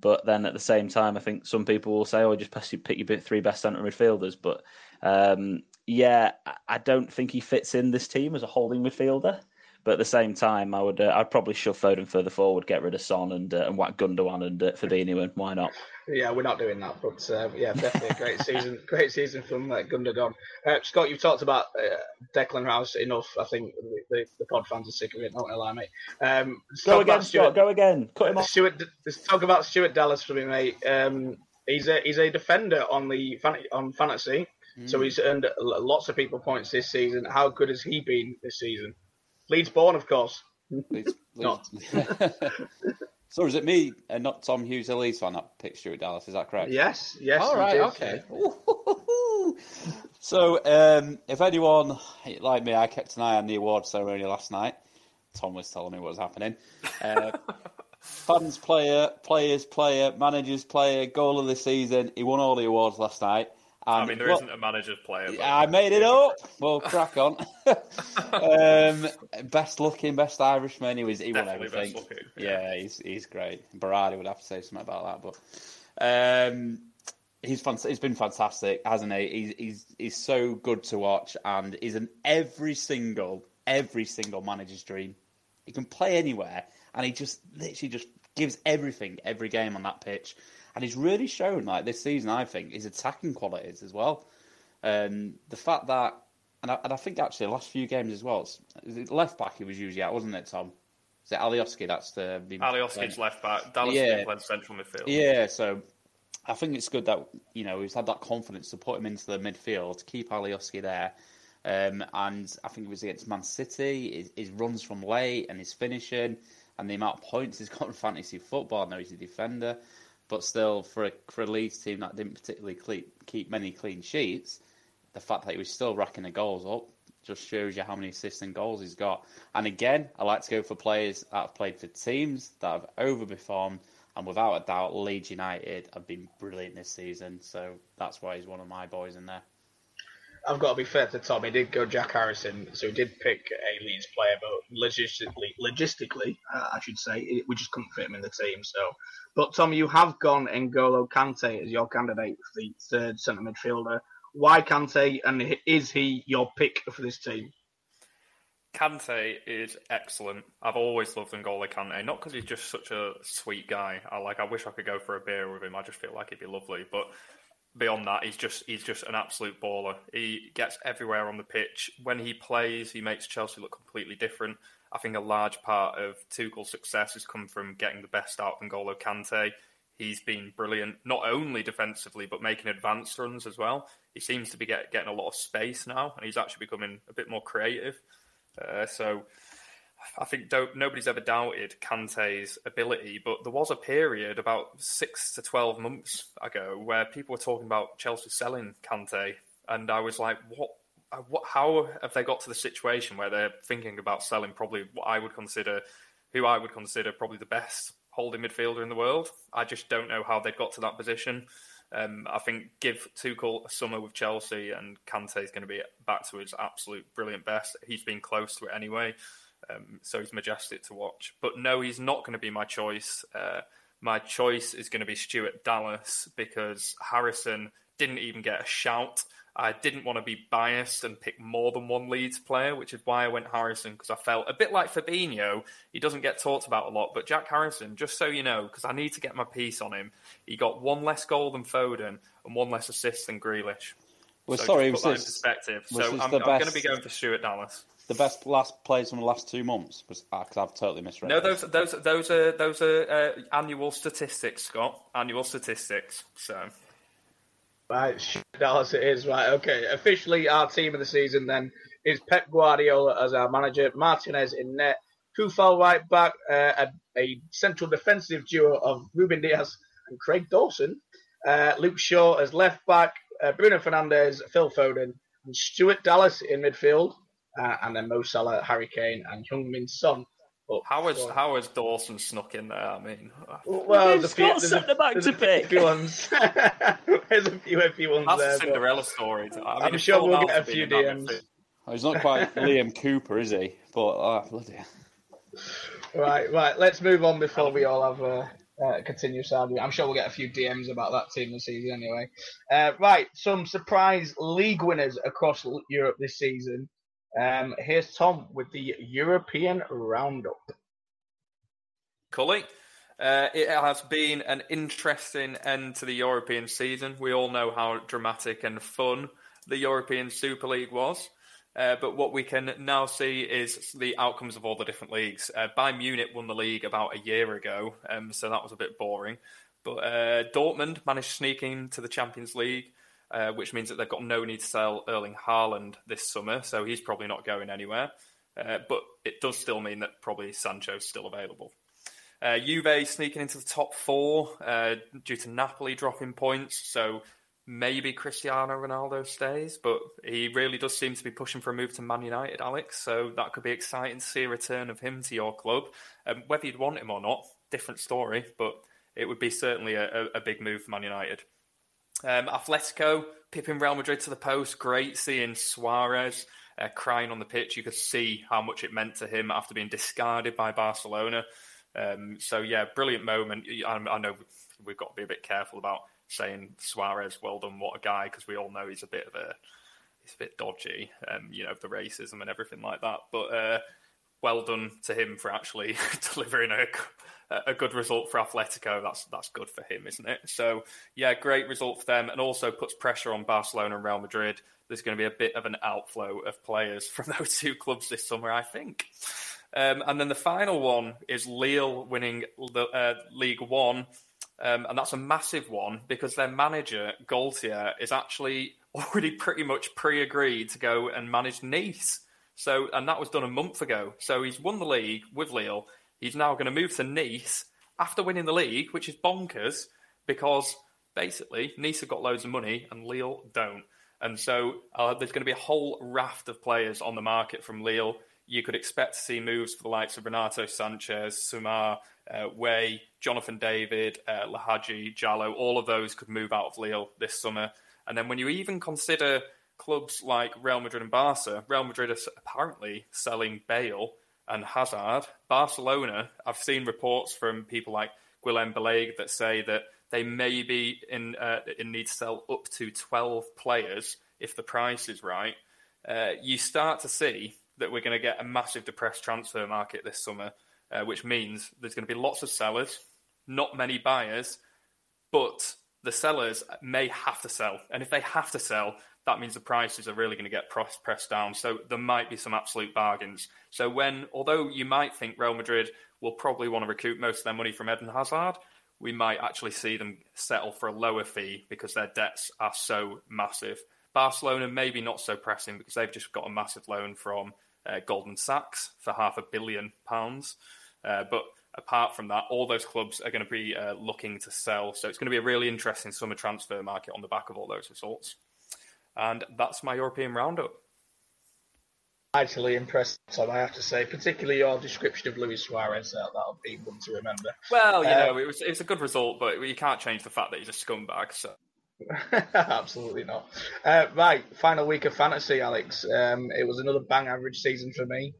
But then at the same time, I think some people will say, "Oh, just pick your three best centre midfielders." But um, yeah, I don't think he fits in this team as a holding midfielder. But at the same time, I would uh, I'd probably shove Foden further forward, get rid of Son, and uh, and whack Gundogan and uh, Fabinho, and why not? Yeah, we're not doing that, but uh, yeah, definitely a great season, great season from uh, Gundogan. Uh, Scott, you've talked about uh, Declan Rice enough. I think the, the pod fans are sick of it. Don't gonna lie, mate. Um, go again, Scott. Go again. Cut him off. Stuart, let's talk about Stuart Dallas for me, mate. Um, he's a he's a defender on the on fantasy, mm. so he's earned lots of people points this season. How good has he been this season? Leeds born, of course. Leeds, Leeds. so is it me and not Tom Hughes, a Leeds fan, that picked Stuart Dallas? Is that correct? Yes, yes. All right, okay. so, um, if anyone like me, I kept an eye on the award ceremony last night. Tom was telling me what was happening. Uh, fans, player, players, player, managers, player, goal of the season. He won all the awards last night. I mean, there well, not a manager's player. But... I made it up. Well, crack on. um, best looking, best Irishman. He was. He Definitely won everything. Looking, yeah. yeah. he's he's great. Berardi would have to say something about that, but um, he's fun- he's been fantastic, hasn't he? He's he's he's so good to watch, and he's an every single every single manager's dream. He can play anywhere, and he just literally just gives everything every game on that pitch and he's really shown like this season. I think his attacking qualities as well. Um, the fact that, and I, and I, think actually the last few games as well, left back he was usually at, wasn't it, Tom? Is it Alioski? That's the Alioski's left back. Dallas yeah. played central midfield. Yeah, so I think it's good that you know he's had that confidence to put him into the midfield, to keep Alioski there. Um, and I think it was against Man City. His, his, runs from late and his finishing, and the amount of points he's got in fantasy football. Now he's a defender but still, for a for a Leeds team that didn't particularly keep many clean sheets, the fact that he was still racking the goals up just shows you how many assists and goals he's got. And again, I like to go for players that have played for teams that have overperformed, and without a doubt, Leeds United have been brilliant this season. So that's why he's one of my boys in there. I've got to be fair to Tom. He did go Jack Harrison, so he did pick a Leeds player, but logistically, logistically, uh, I should say, it, we just couldn't fit him in the team. So, but Tom, you have gone N'Golo Kante as your candidate for the third centre midfielder. Why Kante, and is he your pick for this team? Kante is excellent. I've always loved N'Golo Kante, not because he's just such a sweet guy. I like. I wish I could go for a beer with him. I just feel like he'd be lovely, but beyond that, he's just he's just an absolute baller. He gets everywhere on the pitch. When he plays, he makes Chelsea look completely different. I think a large part of Tuchel's success has come from getting the best out of N'Golo Kante. He's been brilliant, not only defensively, but making advanced runs as well. He seems to be get, getting a lot of space now, and he's actually becoming a bit more creative. Uh, so I think nobody's ever doubted Kante's ability, but there was a period about six to 12 months ago where people were talking about Chelsea selling Kante, and I was like, what? Uh, what, how have they got to the situation where they're thinking about selling probably what I would consider, who I would consider probably the best holding midfielder in the world? I just don't know how they've got to that position. Um, I think give Tuchel a summer with Chelsea and Kante is going to be back to his absolute brilliant best. He's been close to it anyway. Um, so he's majestic to watch. But no, he's not going to be my choice. Uh, my choice is going to be Stuart Dallas because Harrison didn't even get a shout. I didn't want to be biased and pick more than one Leeds player, which is why I went Harrison because I felt a bit like Fabinho. He doesn't get talked about a lot, but Jack Harrison, just so you know, because I need to get my piece on him, he got one less goal than Foden and one less assist than Grealish. Well, so sorry, was this, perspective. So I'm, I'm going to be going for Stuart Dallas the best last plays from the last two months? Because I've totally misread. No, those those those are those are uh, annual statistics, Scott. Annual statistics. So. Right, Dallas it is. Right, okay. Officially, our team of the season then is Pep Guardiola as our manager, Martinez in net, Coufal right back, uh, a, a, central defensive duo of Ruben Dias and Craig Dawson, uh, Luke Shaw as left back, uh, Bruno Fernandes, Phil Foden, and Stuart Dallas in midfield uh, and then Mo Salah, Harry Kane, and Heung-min Son. how has how has Dawson snuck in there? I mean, well, the few, there's, a, back there's to pick. few ones. there's a few, a few ones That's there. a Cinderella but... story. I am sure we'll get a few DMs. Oh, he's not quite Liam Cooper, is he? But oh, bloody. Right, right. Let's move on before we all have a, uh, continuous argument. I'm sure we'll get a few DMs about that team this season anyway. Uh, right, some surprise league winners across Europe this season. Um, here's Tom with the European Roundup. Cully, uh, it has been an interesting end to the European season. We all know how dramatic and fun the European Super League was. Uh, but what we can now see is the outcomes of all the different leagues. Uh, Bayern Munich won the league about a year ago, um, so that was a bit boring. But uh, Dortmund managed to sneak into the Champions League. Uh, which means that they've got no need to sell Erling Haaland this summer, so he's probably not going anywhere. Uh, but it does still mean that probably Sancho's still available. Uh, Juve sneaking into the top four uh, due to Napoli dropping points, so maybe Cristiano Ronaldo stays, but he really does seem to be pushing for a move to Man United, Alex. So that could be exciting to see a return of him to your club. Um, whether you'd want him or not, different story, but it would be certainly a, a, a big move for Man United. Um, Atletico pipping Real Madrid to the post. Great seeing Suarez uh, crying on the pitch. You could see how much it meant to him after being discarded by Barcelona. Um, so yeah, brilliant moment. I, I, know we've got to be a bit careful about saying Suarez, well done, what a guy, because we all know he's a bit of a he's a bit dodgy, um, you know, the racism and everything like that. But uh, well done to him for actually delivering a, a good result for Atletico. That's that's good for him, isn't it? So yeah, great result for them, and also puts pressure on Barcelona and Real Madrid. There's going to be a bit of an outflow of players from those two clubs this summer, I think. Um, and then the final one is Lille winning the uh, League One, um, and that's a massive one because their manager Galtier is actually already pretty much pre-agreed to go and manage Nice. So, and that was done a month ago. So he's won the league with Lille. He's now going to move to Nice after winning the league, which is bonkers because basically Nice have got loads of money and Lille don't. And so uh, there's going to be a whole raft of players on the market from Lille. You could expect to see moves for the likes of Renato Sanches, Soumaré, uh, Weah, Jonathan David, uh, Lahadji, Jallo. All of those could move out of Lille this summer. And then when you even consider clubs like Real Madrid and Barca, Real Madrid are apparently selling Bale and Hazard. Barcelona, I've seen reports from people like Guillem Balagué that say that they may be in uh, in need to sell up to 12 players if the price is right. Uh, you start to see that we're going to get a massive depressed transfer market this summer, uh, which means there's going to be lots of sellers, not many buyers, but the sellers may have to sell. And if they have to sell, that means the prices are really going to get pressed down. So there might be some absolute bargains. So when, although you might think Real Madrid will probably want to recoup most of their money from Eden Hazard, we might actually see them settle for a lower fee because their debts are so massive. Barcelona maybe not so pressing because they've just got a massive loan from uh, Goldman Sachs for half a billion pounds. Uh, but apart from that, all those clubs are going to be uh, looking to sell. So it's going to be a really interesting summer transfer market on the back of all those results. And that's my European roundup. Actually impressed, Tom, I have to say, particularly your description of Luis Suarez. That, that'll be one to remember. Well, you uh, know, it was, it was a good result, but you can't change the fact that he's a scumbag. So. Absolutely not. Uh, right, final week of fantasy, Alex. Um, it was another bang average season for me.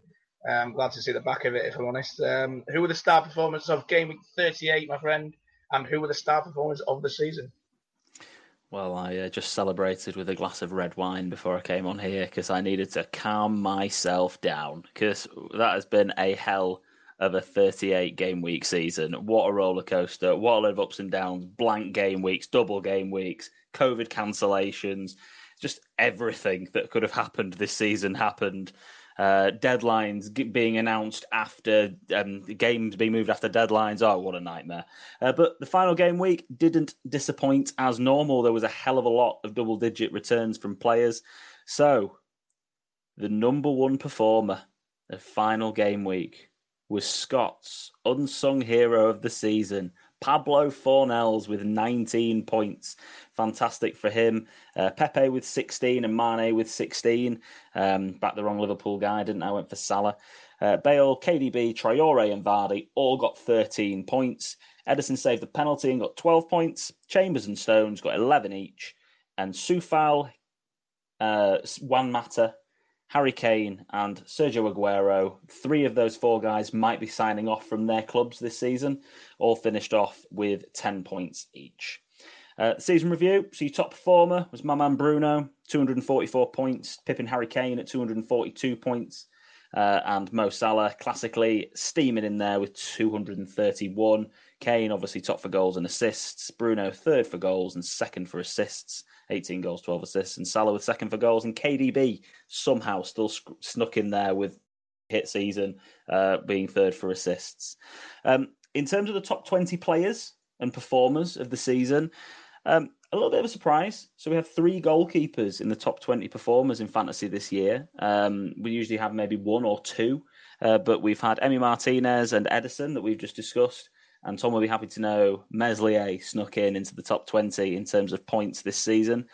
Um, glad to see the back of it, if I'm honest. Um, who were the star performers of game week 38, my friend? And who were the star performers of the season? Well, I uh, just celebrated with a glass of red wine before I came on here because I needed to calm myself down because that has been a hell of a 38 game week season. What a roller coaster. What a lot of ups and downs, blank game weeks, double game weeks, COVID cancellations, just everything that could have happened this season happened uh, deadlines being announced after um, games being moved after deadlines. Oh, what a nightmare! Uh, but the final game week didn't disappoint as normal. There was a hell of a lot of double-digit returns from players. So, the number one performer of final game week was Scott's unsung hero of the season, Pablo Fornals with 19 points. Fantastic for him. Uh, Pepe with 16 and Mane with 16. Um, back the wrong Liverpool guy, didn't I? Went for Salah. Uh, Bale, KDB, Traore, and Vardy all got 13 points. Ederson saved the penalty and got 12 points. Chambers and Stones got 11 each. And Coufal, uh, Juan Mata, Harry Kane, and Sergio Aguero. Three of those four guys might be signing off from their clubs this season, all finished off with 10 points each. Uh, season review. So, your top performer was my man Bruno, 244 points, Pippin Harry Kane at 242 points, uh, and Mo Salah classically steaming in there with 231. Kane obviously top for goals and assists. Bruno third for goals and second for assists. 18 goals, 12 assists, and Salah with second for goals, and KDB somehow still snuck in there with hit season, uh, being third for assists. Um, in terms of the top 20 players and performers of the season, um, a little bit of a surprise. So we have three goalkeepers in the top 20 performers in fantasy this year. Um, we usually have maybe one or two, uh, but we've had Emi Martinez and Ederson that we've just discussed. And Tom will be happy to know Meslier snuck in into the top 20 in terms of points this season.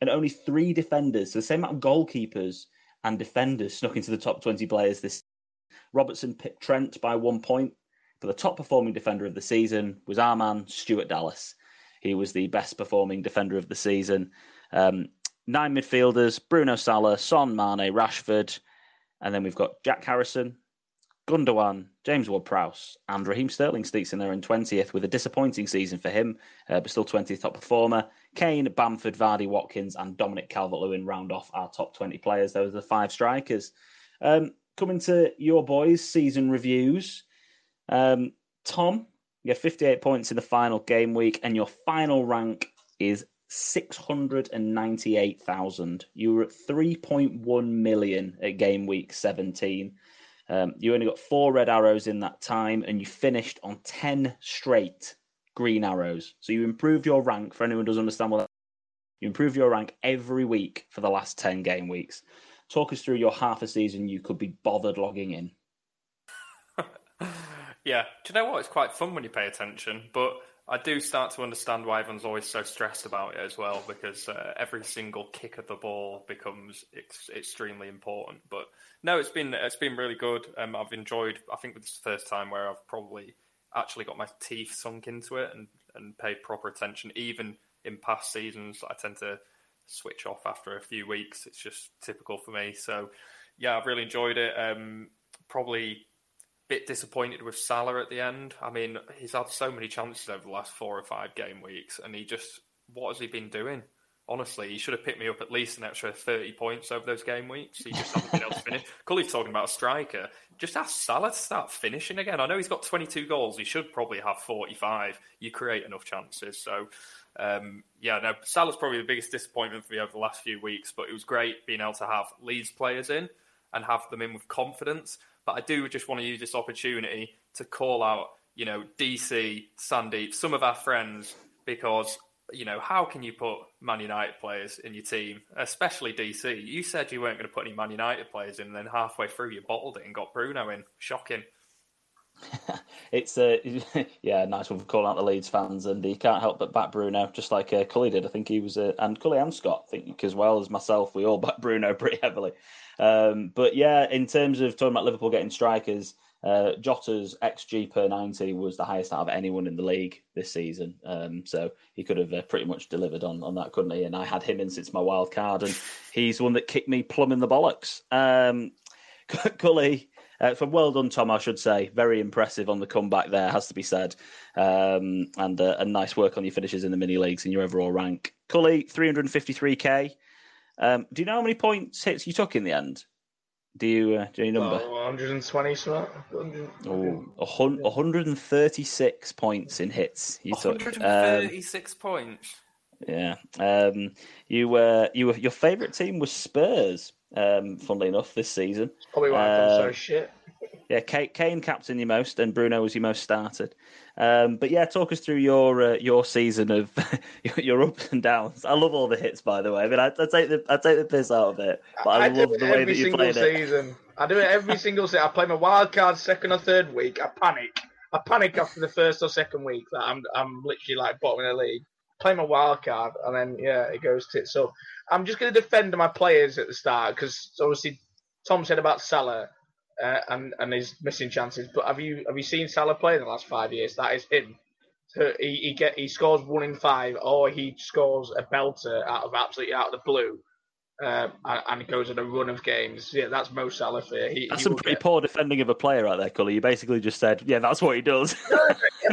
And only three defenders, so the same amount of goalkeepers and defenders snuck into the top 20 players this Robertson pipped Trent by one point, but the top performing defender of the season was our man, Stuart Dallas. He was the best performing defender of the season. Um, nine midfielders Bruno Salah, Son, Mane, Rashford. And then we've got Jack Harrison, Gundogan, James Ward Prowse, and Raheem Sterling sneaks in there in 20th with a disappointing season for him, uh, but still 20th top performer. Kane, Bamford, Vardy, Watkins, and Dominic Calvert Lewin round off our top 20 players. Those are the five strikers. Um, coming to your boys' season reviews. Um, Tom, you have 58 points in the final game week, and your final rank is 698,000. You were at 3.1 million at game week 17. Um, you only got four red arrows in that time, and you finished on 10 straight green arrows. So you improved your rank. For anyone who doesn't understand what that you improved your rank every week for the last 10 game weeks. Talk us through your half a season you could be bothered logging in. yeah, do you know what? It's quite fun when you pay attention, but I do start to understand why everyone's always so stressed about it as well, because uh, every single kick of the ball becomes ex- extremely important. But no, it's been it's been really good. Um, I've enjoyed. I think this is the first time where I've probably actually got my teeth sunk into it and and paid proper attention. Even in past seasons, I tend to switch off after a few weeks. It's just typical for me. So yeah, I've really enjoyed it. Um, probably bit disappointed with Salah at the end. I mean, he's had so many chances over the last four or five game weeks, and he just what has he been doing? honestly, he should have picked me up at least an extra 30 points over those game weeks. He just hasn't been able to finish. Cully's talking about a striker. Just ask Salah to start finishing again. I know he's got 22 goals. He should probably have 45. You create enough chances. So, um, yeah, no, Salah's probably the biggest disappointment for me over the last few weeks, but it was great being able to have Leeds players in and have them in with confidence. But I do just want to use this opportunity to call out, you know, DC, Sandeep, some of our friends, because you know, how can you put Man United players in your team, especially DC? You said you weren't going to put any Man United players in, and then halfway through you bottled it and got Bruno in. Shocking. it's a uh, yeah, nice one for calling out the Leeds fans, and he can't help but back Bruno, just like uh, Cully did. I think he was, uh, and Cully and Scott, I think as well as myself, we all back Bruno pretty heavily. Um, but yeah, in terms of talking about Liverpool getting strikers, uh, Jota's XG per 90 was the highest out of anyone in the league this season. Um, so he could have uh, pretty much delivered on, on that, couldn't he? And I had him in since my wild card, and he's the one that kicked me plumb in the bollocks. Um, Cully, uh, so well done, Tom, I should say. Very impressive on the comeback there, has to be said. Um, and uh, a nice work on your finishes in the mini leagues and your overall rank. Cully, 353k. Um, do you know how many points hits you took in the end? Do you uh, do you number? 120 something. Oh, 136 points in hits you took. 136 um, points. Yeah. Um, you were uh, you were your favourite team was Spurs. Um, funnily enough, this season. Probably why I'm so um, shit. Yeah, Kane captain you most, and Bruno was your most started. Um, but yeah, talk us through your uh, your season of your ups and downs. I love all the hits, by the way. I mean, I, I take the I take the piss out of it, but I, I love the way that you play it. Every single season, I do it every single season. I play my wild card second or third week. I panic. I panic after the first or second week that I'm I'm literally like bottom of the league. Play my wild card, and then yeah, it goes tits up. I'm just going to defend my players at the start because obviously Tom said about Salah uh, and and his missing chances. But have you have you seen Salah play in the last five years? That is him. So he, he get he scores one in five, or he scores a belter out of absolutely out of the blue, uh, and, and goes on a run of games. Yeah, that's Mo Salah for he, That's he some pretty get... poor defending of a player right there, Cully. You basically just said, yeah, that's what he does.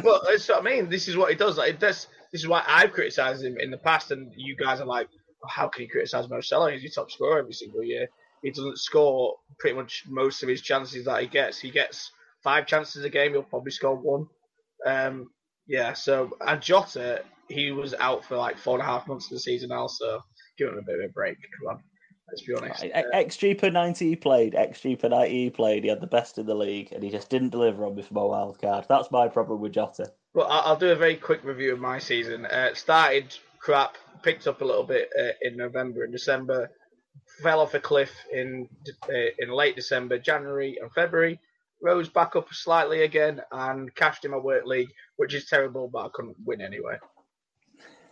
but that's what I mean. This is what he does. Like this, this is why I've criticised him in the past, and you guys are like, oh, how can you criticise Mo Salah? He's your top scorer every single year he doesn't score pretty much most of his chances that he gets. He gets five chances a game, he'll probably score one. Um, yeah, so and Jota, he was out for like four and a half months of the season now, so give him a bit of a break. Come on, let's be honest. Uh, XG per 90 he played, XG per 90 he played, he had the best in the league, and he just didn't deliver on me for my wild card. That's my problem with Jota. Well, I'll do a very quick review of my season. Uh, started crap, picked up a little bit uh, in November and December fell off a cliff in uh, in late December, January, and February. Rose back up slightly again and cashed in my work league, which is terrible, but I couldn't win anyway.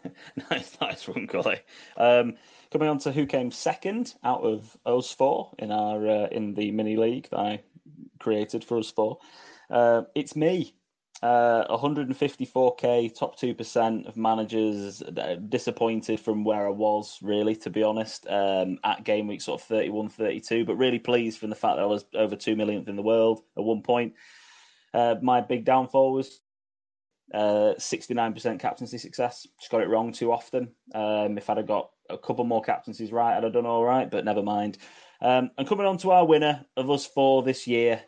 nice, nice one, Cully. Um, coming on to who came second out of us four in our uh, in the mini league that I created for us four. Uh, it's me. Uh, 154k, top 2% of managers. Uh, disappointed from where I was, really, to be honest, um, at game week sort of 31 32, but really pleased from the fact that I was over 2 millionth in the world at one point. Uh, my big downfall was uh, 69% captaincy success. Just got it wrong too often. Um, if I'd have got a couple more captaincies right, I'd have done all right, but never mind. Um, and coming on to our winner of us four this year,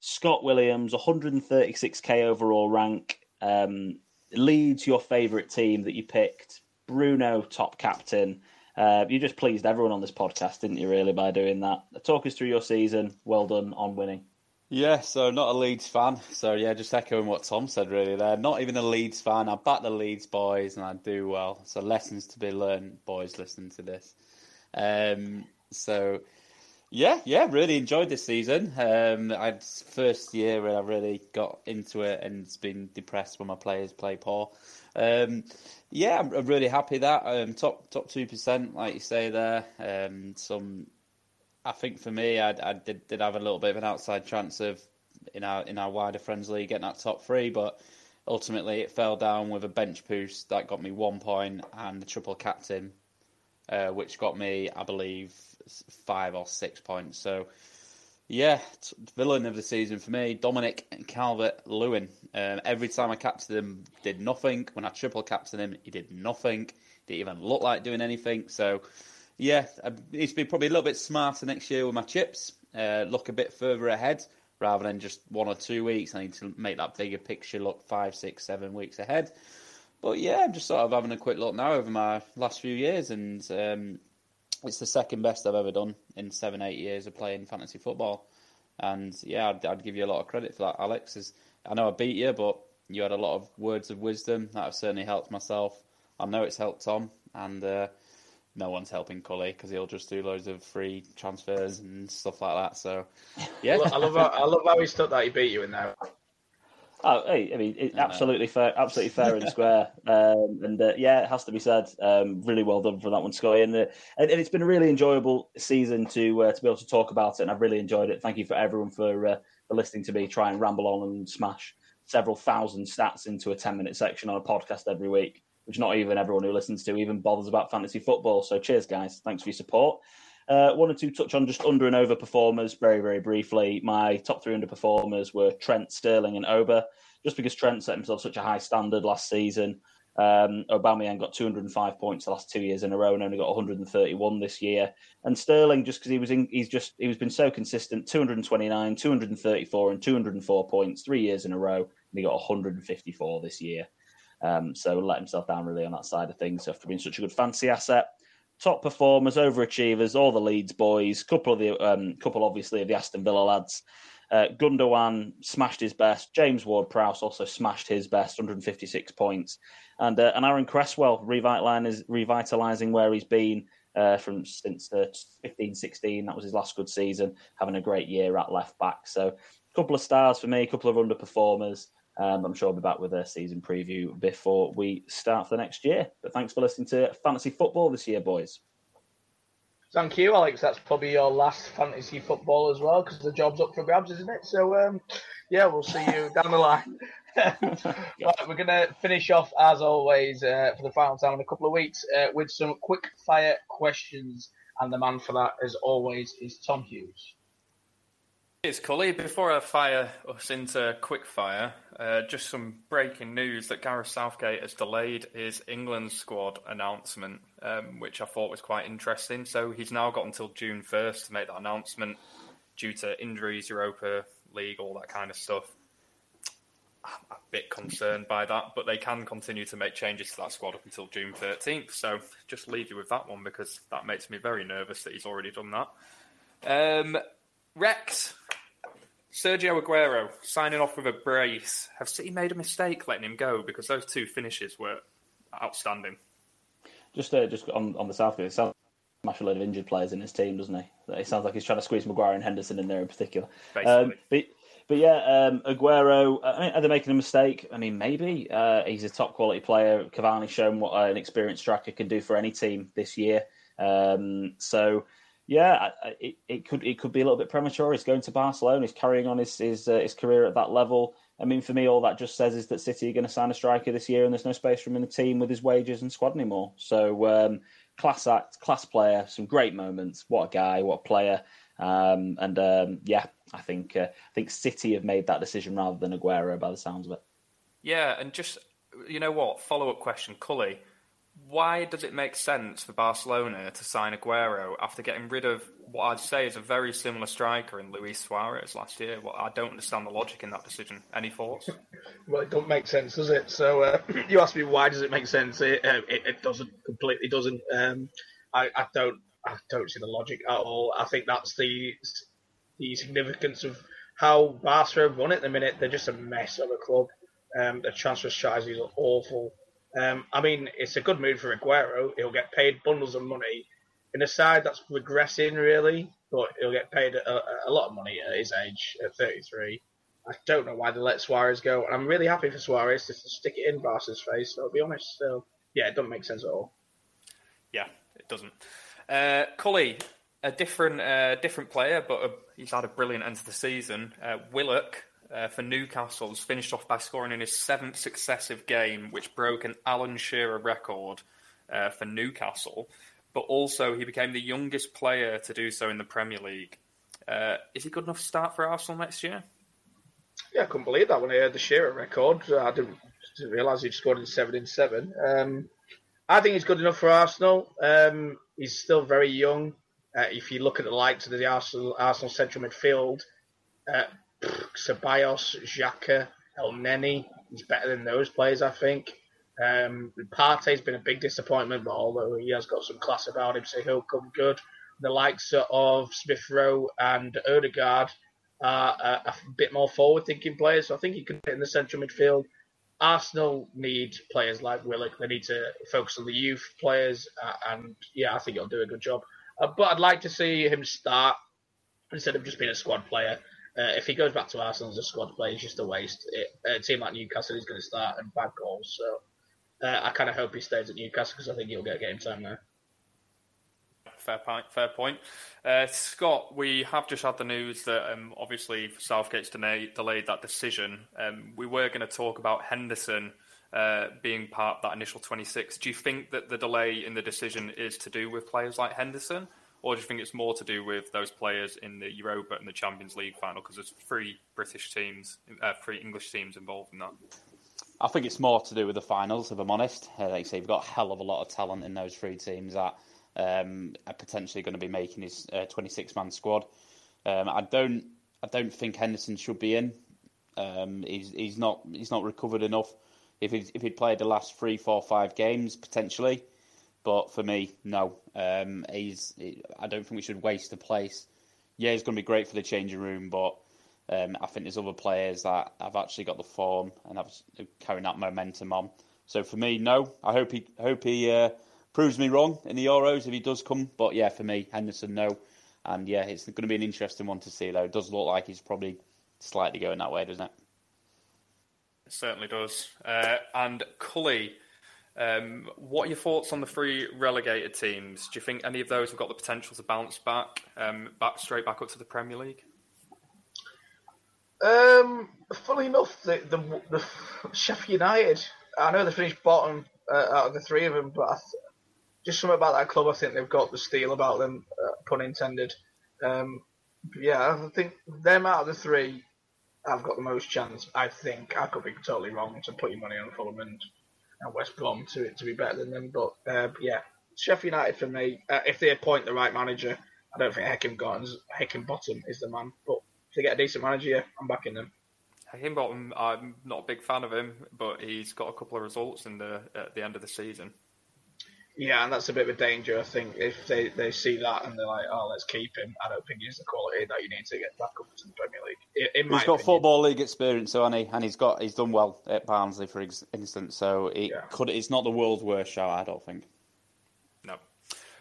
Scott Williams, 136k overall rank. Um, Leeds, your favourite team that you picked. Bruno, top captain. Uh, you just pleased everyone on this podcast, didn't you, really, by doing that? Talk us through your season. Well done on winning. Yeah, so not a Leeds fan. So, yeah, just echoing what Tom said, really, there. Not even a Leeds fan. I back the Leeds boys and I do well. So, lessons to be learned, boys, listening to this. Um, so, yeah, yeah, really enjoyed this season. Um, I'd first year where I really got into it and been depressed when my players play poor. Um, yeah, I'm, really happy that um, top top two percent, like you say there. Um, some, I think for me, I, I did, did have a little bit of an outside chance of in our in our wider friends league getting that top three, but ultimately it fell down with a bench boost that got me one point and the triple captain, uh, which got me, I believe, five or six points. So, yeah, villain of the season for me, Dominic Calvert Lewin. Um, every time I captained him, did nothing. When I triple captained him, he did nothing. didn't even look like doing anything. So, yeah, I need to be probably a little bit smarter next year with my chips. Uh, look a bit further ahead rather than just one or two weeks. I need to make that bigger picture look five, six, seven weeks ahead. But yeah, I'm just sort of having a quick look now over my last few years, and um, it's the second best I've ever done in seven, eight years of playing fantasy football. And yeah, I'd, I'd give you a lot of credit for that, Alex. As I know I beat you, but you had a lot of words of wisdom that have certainly helped myself. I know it's helped Tom, and uh, no one's helping Cully because he'll just do loads of free transfers and stuff like that. So, yeah, I love, how, I love how he stuck that he beat you in there. Oh, hey, I mean, it, absolutely fair, absolutely fair and square, um, and uh, yeah, it has to be said. Um, really well done for that one, Scotty, and, uh, and, and it's been a really enjoyable season to uh, to be able to talk about it, and I've really enjoyed it. Thank you for everyone for uh, for listening to me try and ramble on and smash several thousand stats into a ten minute section on a podcast every week, which not even everyone who listens to even bothers about fantasy football. So, cheers, guys! Thanks for your support. Uh, wanted to touch on just under and over performers very, very briefly. My top three underperformers were Trent, Sterling, and Auba. Just because Trent set himself such a high standard last season, um, Aubameyang got 205 points the last two years in a row and only got 131 this year. And Sterling, just because he was in, he's just he's been so consistent, 229, 234, and 204 points three years in a row, and he got 154 this year. Um, so let himself down really on that side of things after being such a good fancy asset top performers, overachievers, all the Leeds boys, couple of the um, couple obviously of the Aston Villa lads. Uh, Gundogan smashed his best. James Ward-Prowse also smashed his best, 156 points, and uh, and Aaron Cresswell revitalizing revitalizing where he's been uh, from since uh, 15, 16. That was his last good season, having a great year at left back. So, a couple of stars for me, a couple of underperformers. Um, I'm sure I'll be back with a season preview before we start for the next year. But thanks for listening to Fantasy Football this year, boys. Thank you, Alex. That's probably your last fantasy football as well, because the job's up for grabs, isn't it? So, um, yeah, we'll see you down the line. right, we're going to finish off, as always, uh, for the final time in a couple of weeks uh, with some quick fire questions. And the man for that, as always, is Tom Hughes. It's Cully. Before I fire us into quick fire, uh, just some breaking news that Gareth Southgate has delayed his England squad announcement, um, which I thought was quite interesting. So he's now got until June 1st to make that announcement due to injuries, Europa League, all that kind of stuff. I'm a bit concerned by that, but they can continue to make changes to that squad up until June 13th. So just leave you with that one because that makes me very nervous that he's already done that. Um, Rex, Sergio Aguero signing off with a brace. Have City made a mistake letting him go because those two finishes were outstanding? Just, uh, just on on the Southgate, it sounds like a load of injured players in his team, doesn't he? It sounds like he's trying to squeeze Maguire and Henderson in there in particular. Um, but, but yeah, um, Aguero. I mean, are they making a mistake? I mean, maybe uh, he's a top quality player. Cavani's shown what an experienced striker can do for any team this year. Um, so yeah, it, it could it could be a little bit premature. He's going to Barcelona. He's carrying on his his, uh, his career at that level. I mean, for me, all that just says is that City are going to sign a striker this year, and there's no space for him in the team with his wages and squad anymore. So, um, class act, class player, some great moments. What a guy, what a player. Um, and um, yeah, I think uh, I think City have made that decision rather than Aguero, by the sounds of it. Yeah, and just you know what? Follow up question, Cully why does it make sense for Barcelona to sign Aguero after getting rid of what I'd say is a very similar striker in Luis Suarez last year? Well, I don't understand the logic in that decision. Any thoughts? well, it don't make sense, does it? So uh, you asked me why does it make sense? It, uh, it, it doesn't completely doesn't. Um, I, I, don't I don't see the logic at all. I think that's the the significance of how Barca run it. At the minute they're just a mess of a club. Um, the transfer strategies are awful. Um, I mean, it's a good move for Aguero. He'll get paid bundles of money in a side that's regressing, really, but he'll get paid a, a lot of money at his age, at 33. I don't know why they let Suarez go, and I'm really happy for Suarez to stick it in Barca's face. I'll be honest, so yeah, it doesn't make sense at all. Yeah, it doesn't. Uh, Cully, a different uh, different player, but a, he's had a brilliant end to the season. Uh, Willock uh, for Newcastle finished off by scoring in his seventh successive game, which broke an Alan Shearer record uh, for Newcastle. But also, he became the youngest player to do so in the Premier League. Uh, is he good enough to start for Arsenal next year? Yeah, I couldn't believe that when I heard the Shearer record. I didn't, didn't realise he'd scored in seven in seven. Um, I think he's good enough for Arsenal. Um, he's still very young. Uh, if you look at the likes of the Arsenal, Arsenal central midfield, uh, Ceballos, Xhaka, Elneny, he's better than those players, I think. Um, Partey's been a big disappointment, but although he has got some class about him, so he'll come good. The likes of Smith Rowe and Odegaard are a, a bit more forward-thinking players, so I think he could fit in the central midfield. Arsenal need players like Willock. They need to focus on the youth players, uh, and yeah, I think he'll do a good job. Uh, but I'd like to see him start instead of just being a squad player. Uh, if he goes back to Arsenal as a squad player, it's just a waste. It, a team like Newcastle is going to start and bag goals, so uh, I kind of hope he stays at Newcastle because I think he'll get game time there. Fair point. Fair point. Uh, Scott, we have just had the news that um, obviously Southgate's delayed, delayed that decision. Um, we were going to talk about Henderson uh, being part of that initial 26. Do you think that the delay in the decision is to do with players like Henderson? Or do you think it's more to do with those players in the Europa and the Champions League final? Because there's three British teams, uh, three English teams involved in that. I think it's more to do with the finals, if I'm honest. Uh, like I say, you've got a hell of a lot of talent in those three teams that um, are potentially going to be making his 26 uh, man squad. Um, I don't, I don't think Henderson should be in. Um, he's he's not he's not recovered enough. If he'd, if he'd played the last three, four, five games potentially, but for me, no. Um, he's I don't think we should waste the place. Yeah, he's going to be great for the changing room, but um, I think there's other players that have actually got the form and have carrying that momentum on. So for me, no. I hope he hope he uh, proves me wrong in the Euros if he does come. But yeah, for me, Henderson, no. And yeah, it's going to be an interesting one to see, though. It does look like he's probably slightly going that way, doesn't it? It certainly does. Uh, and Cully, um, what are your thoughts on the three relegated teams? Do you think any of those have got the potential to bounce back, um, back straight back up to the Premier League? Um, funny enough, the, the, the Sheffield United, I know they finished bottom uh, out of the three of them, but th- just something about that club. I think they've got the steel about them, uh, pun intended. Um, yeah, I think them out of the three I've got the most chance. I think I could be totally wrong to put your money on Fulham and, and West Brom to to be better than them. But uh, yeah, Sheffield United for me. Uh, if they appoint the right manager, I don't think Heckingbottom, Bottom is the man. But if they get a decent manager, yeah, I'm backing them. Heckingbottom, I'm not a big fan of him, but he's got a couple of results in the at the end of the season. Yeah, and that's a bit of a danger. I think if they, they see that and they're like, "Oh, let's keep him," I don't think he's the quality that you need to get back up to the Premier League. In, in he's got opinion. football league experience, so and he and he's got he's done well at Barnsley, for instance. So it yeah. could it's not the world's worst show, I don't think. No,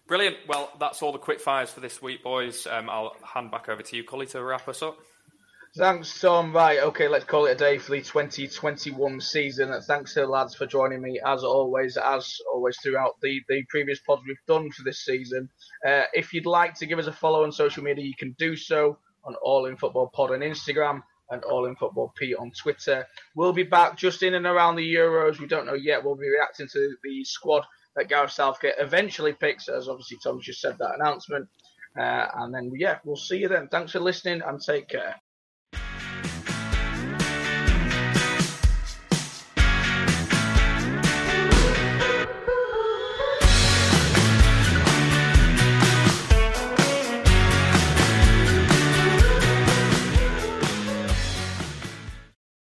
brilliant. Well, that's all the quick fires for this week, boys. Um, I'll hand back over to you, Cully, to wrap us up. Thanks, Tom. Right, okay, let's call it a day for the 2021 season. Thanks to the lads for joining me, as always, as always throughout the, the previous pods we've done for this season. Uh, if you'd like to give us a follow on social media, you can do so on All In Football Pod on Instagram and All In Football P on Twitter. We'll be back just in and around the Euros. We don't know yet. We'll be reacting to the squad that Gareth Southgate eventually picks, as obviously Tom's just said that announcement. Uh, and then, yeah, we'll see you then. Thanks for listening and take care.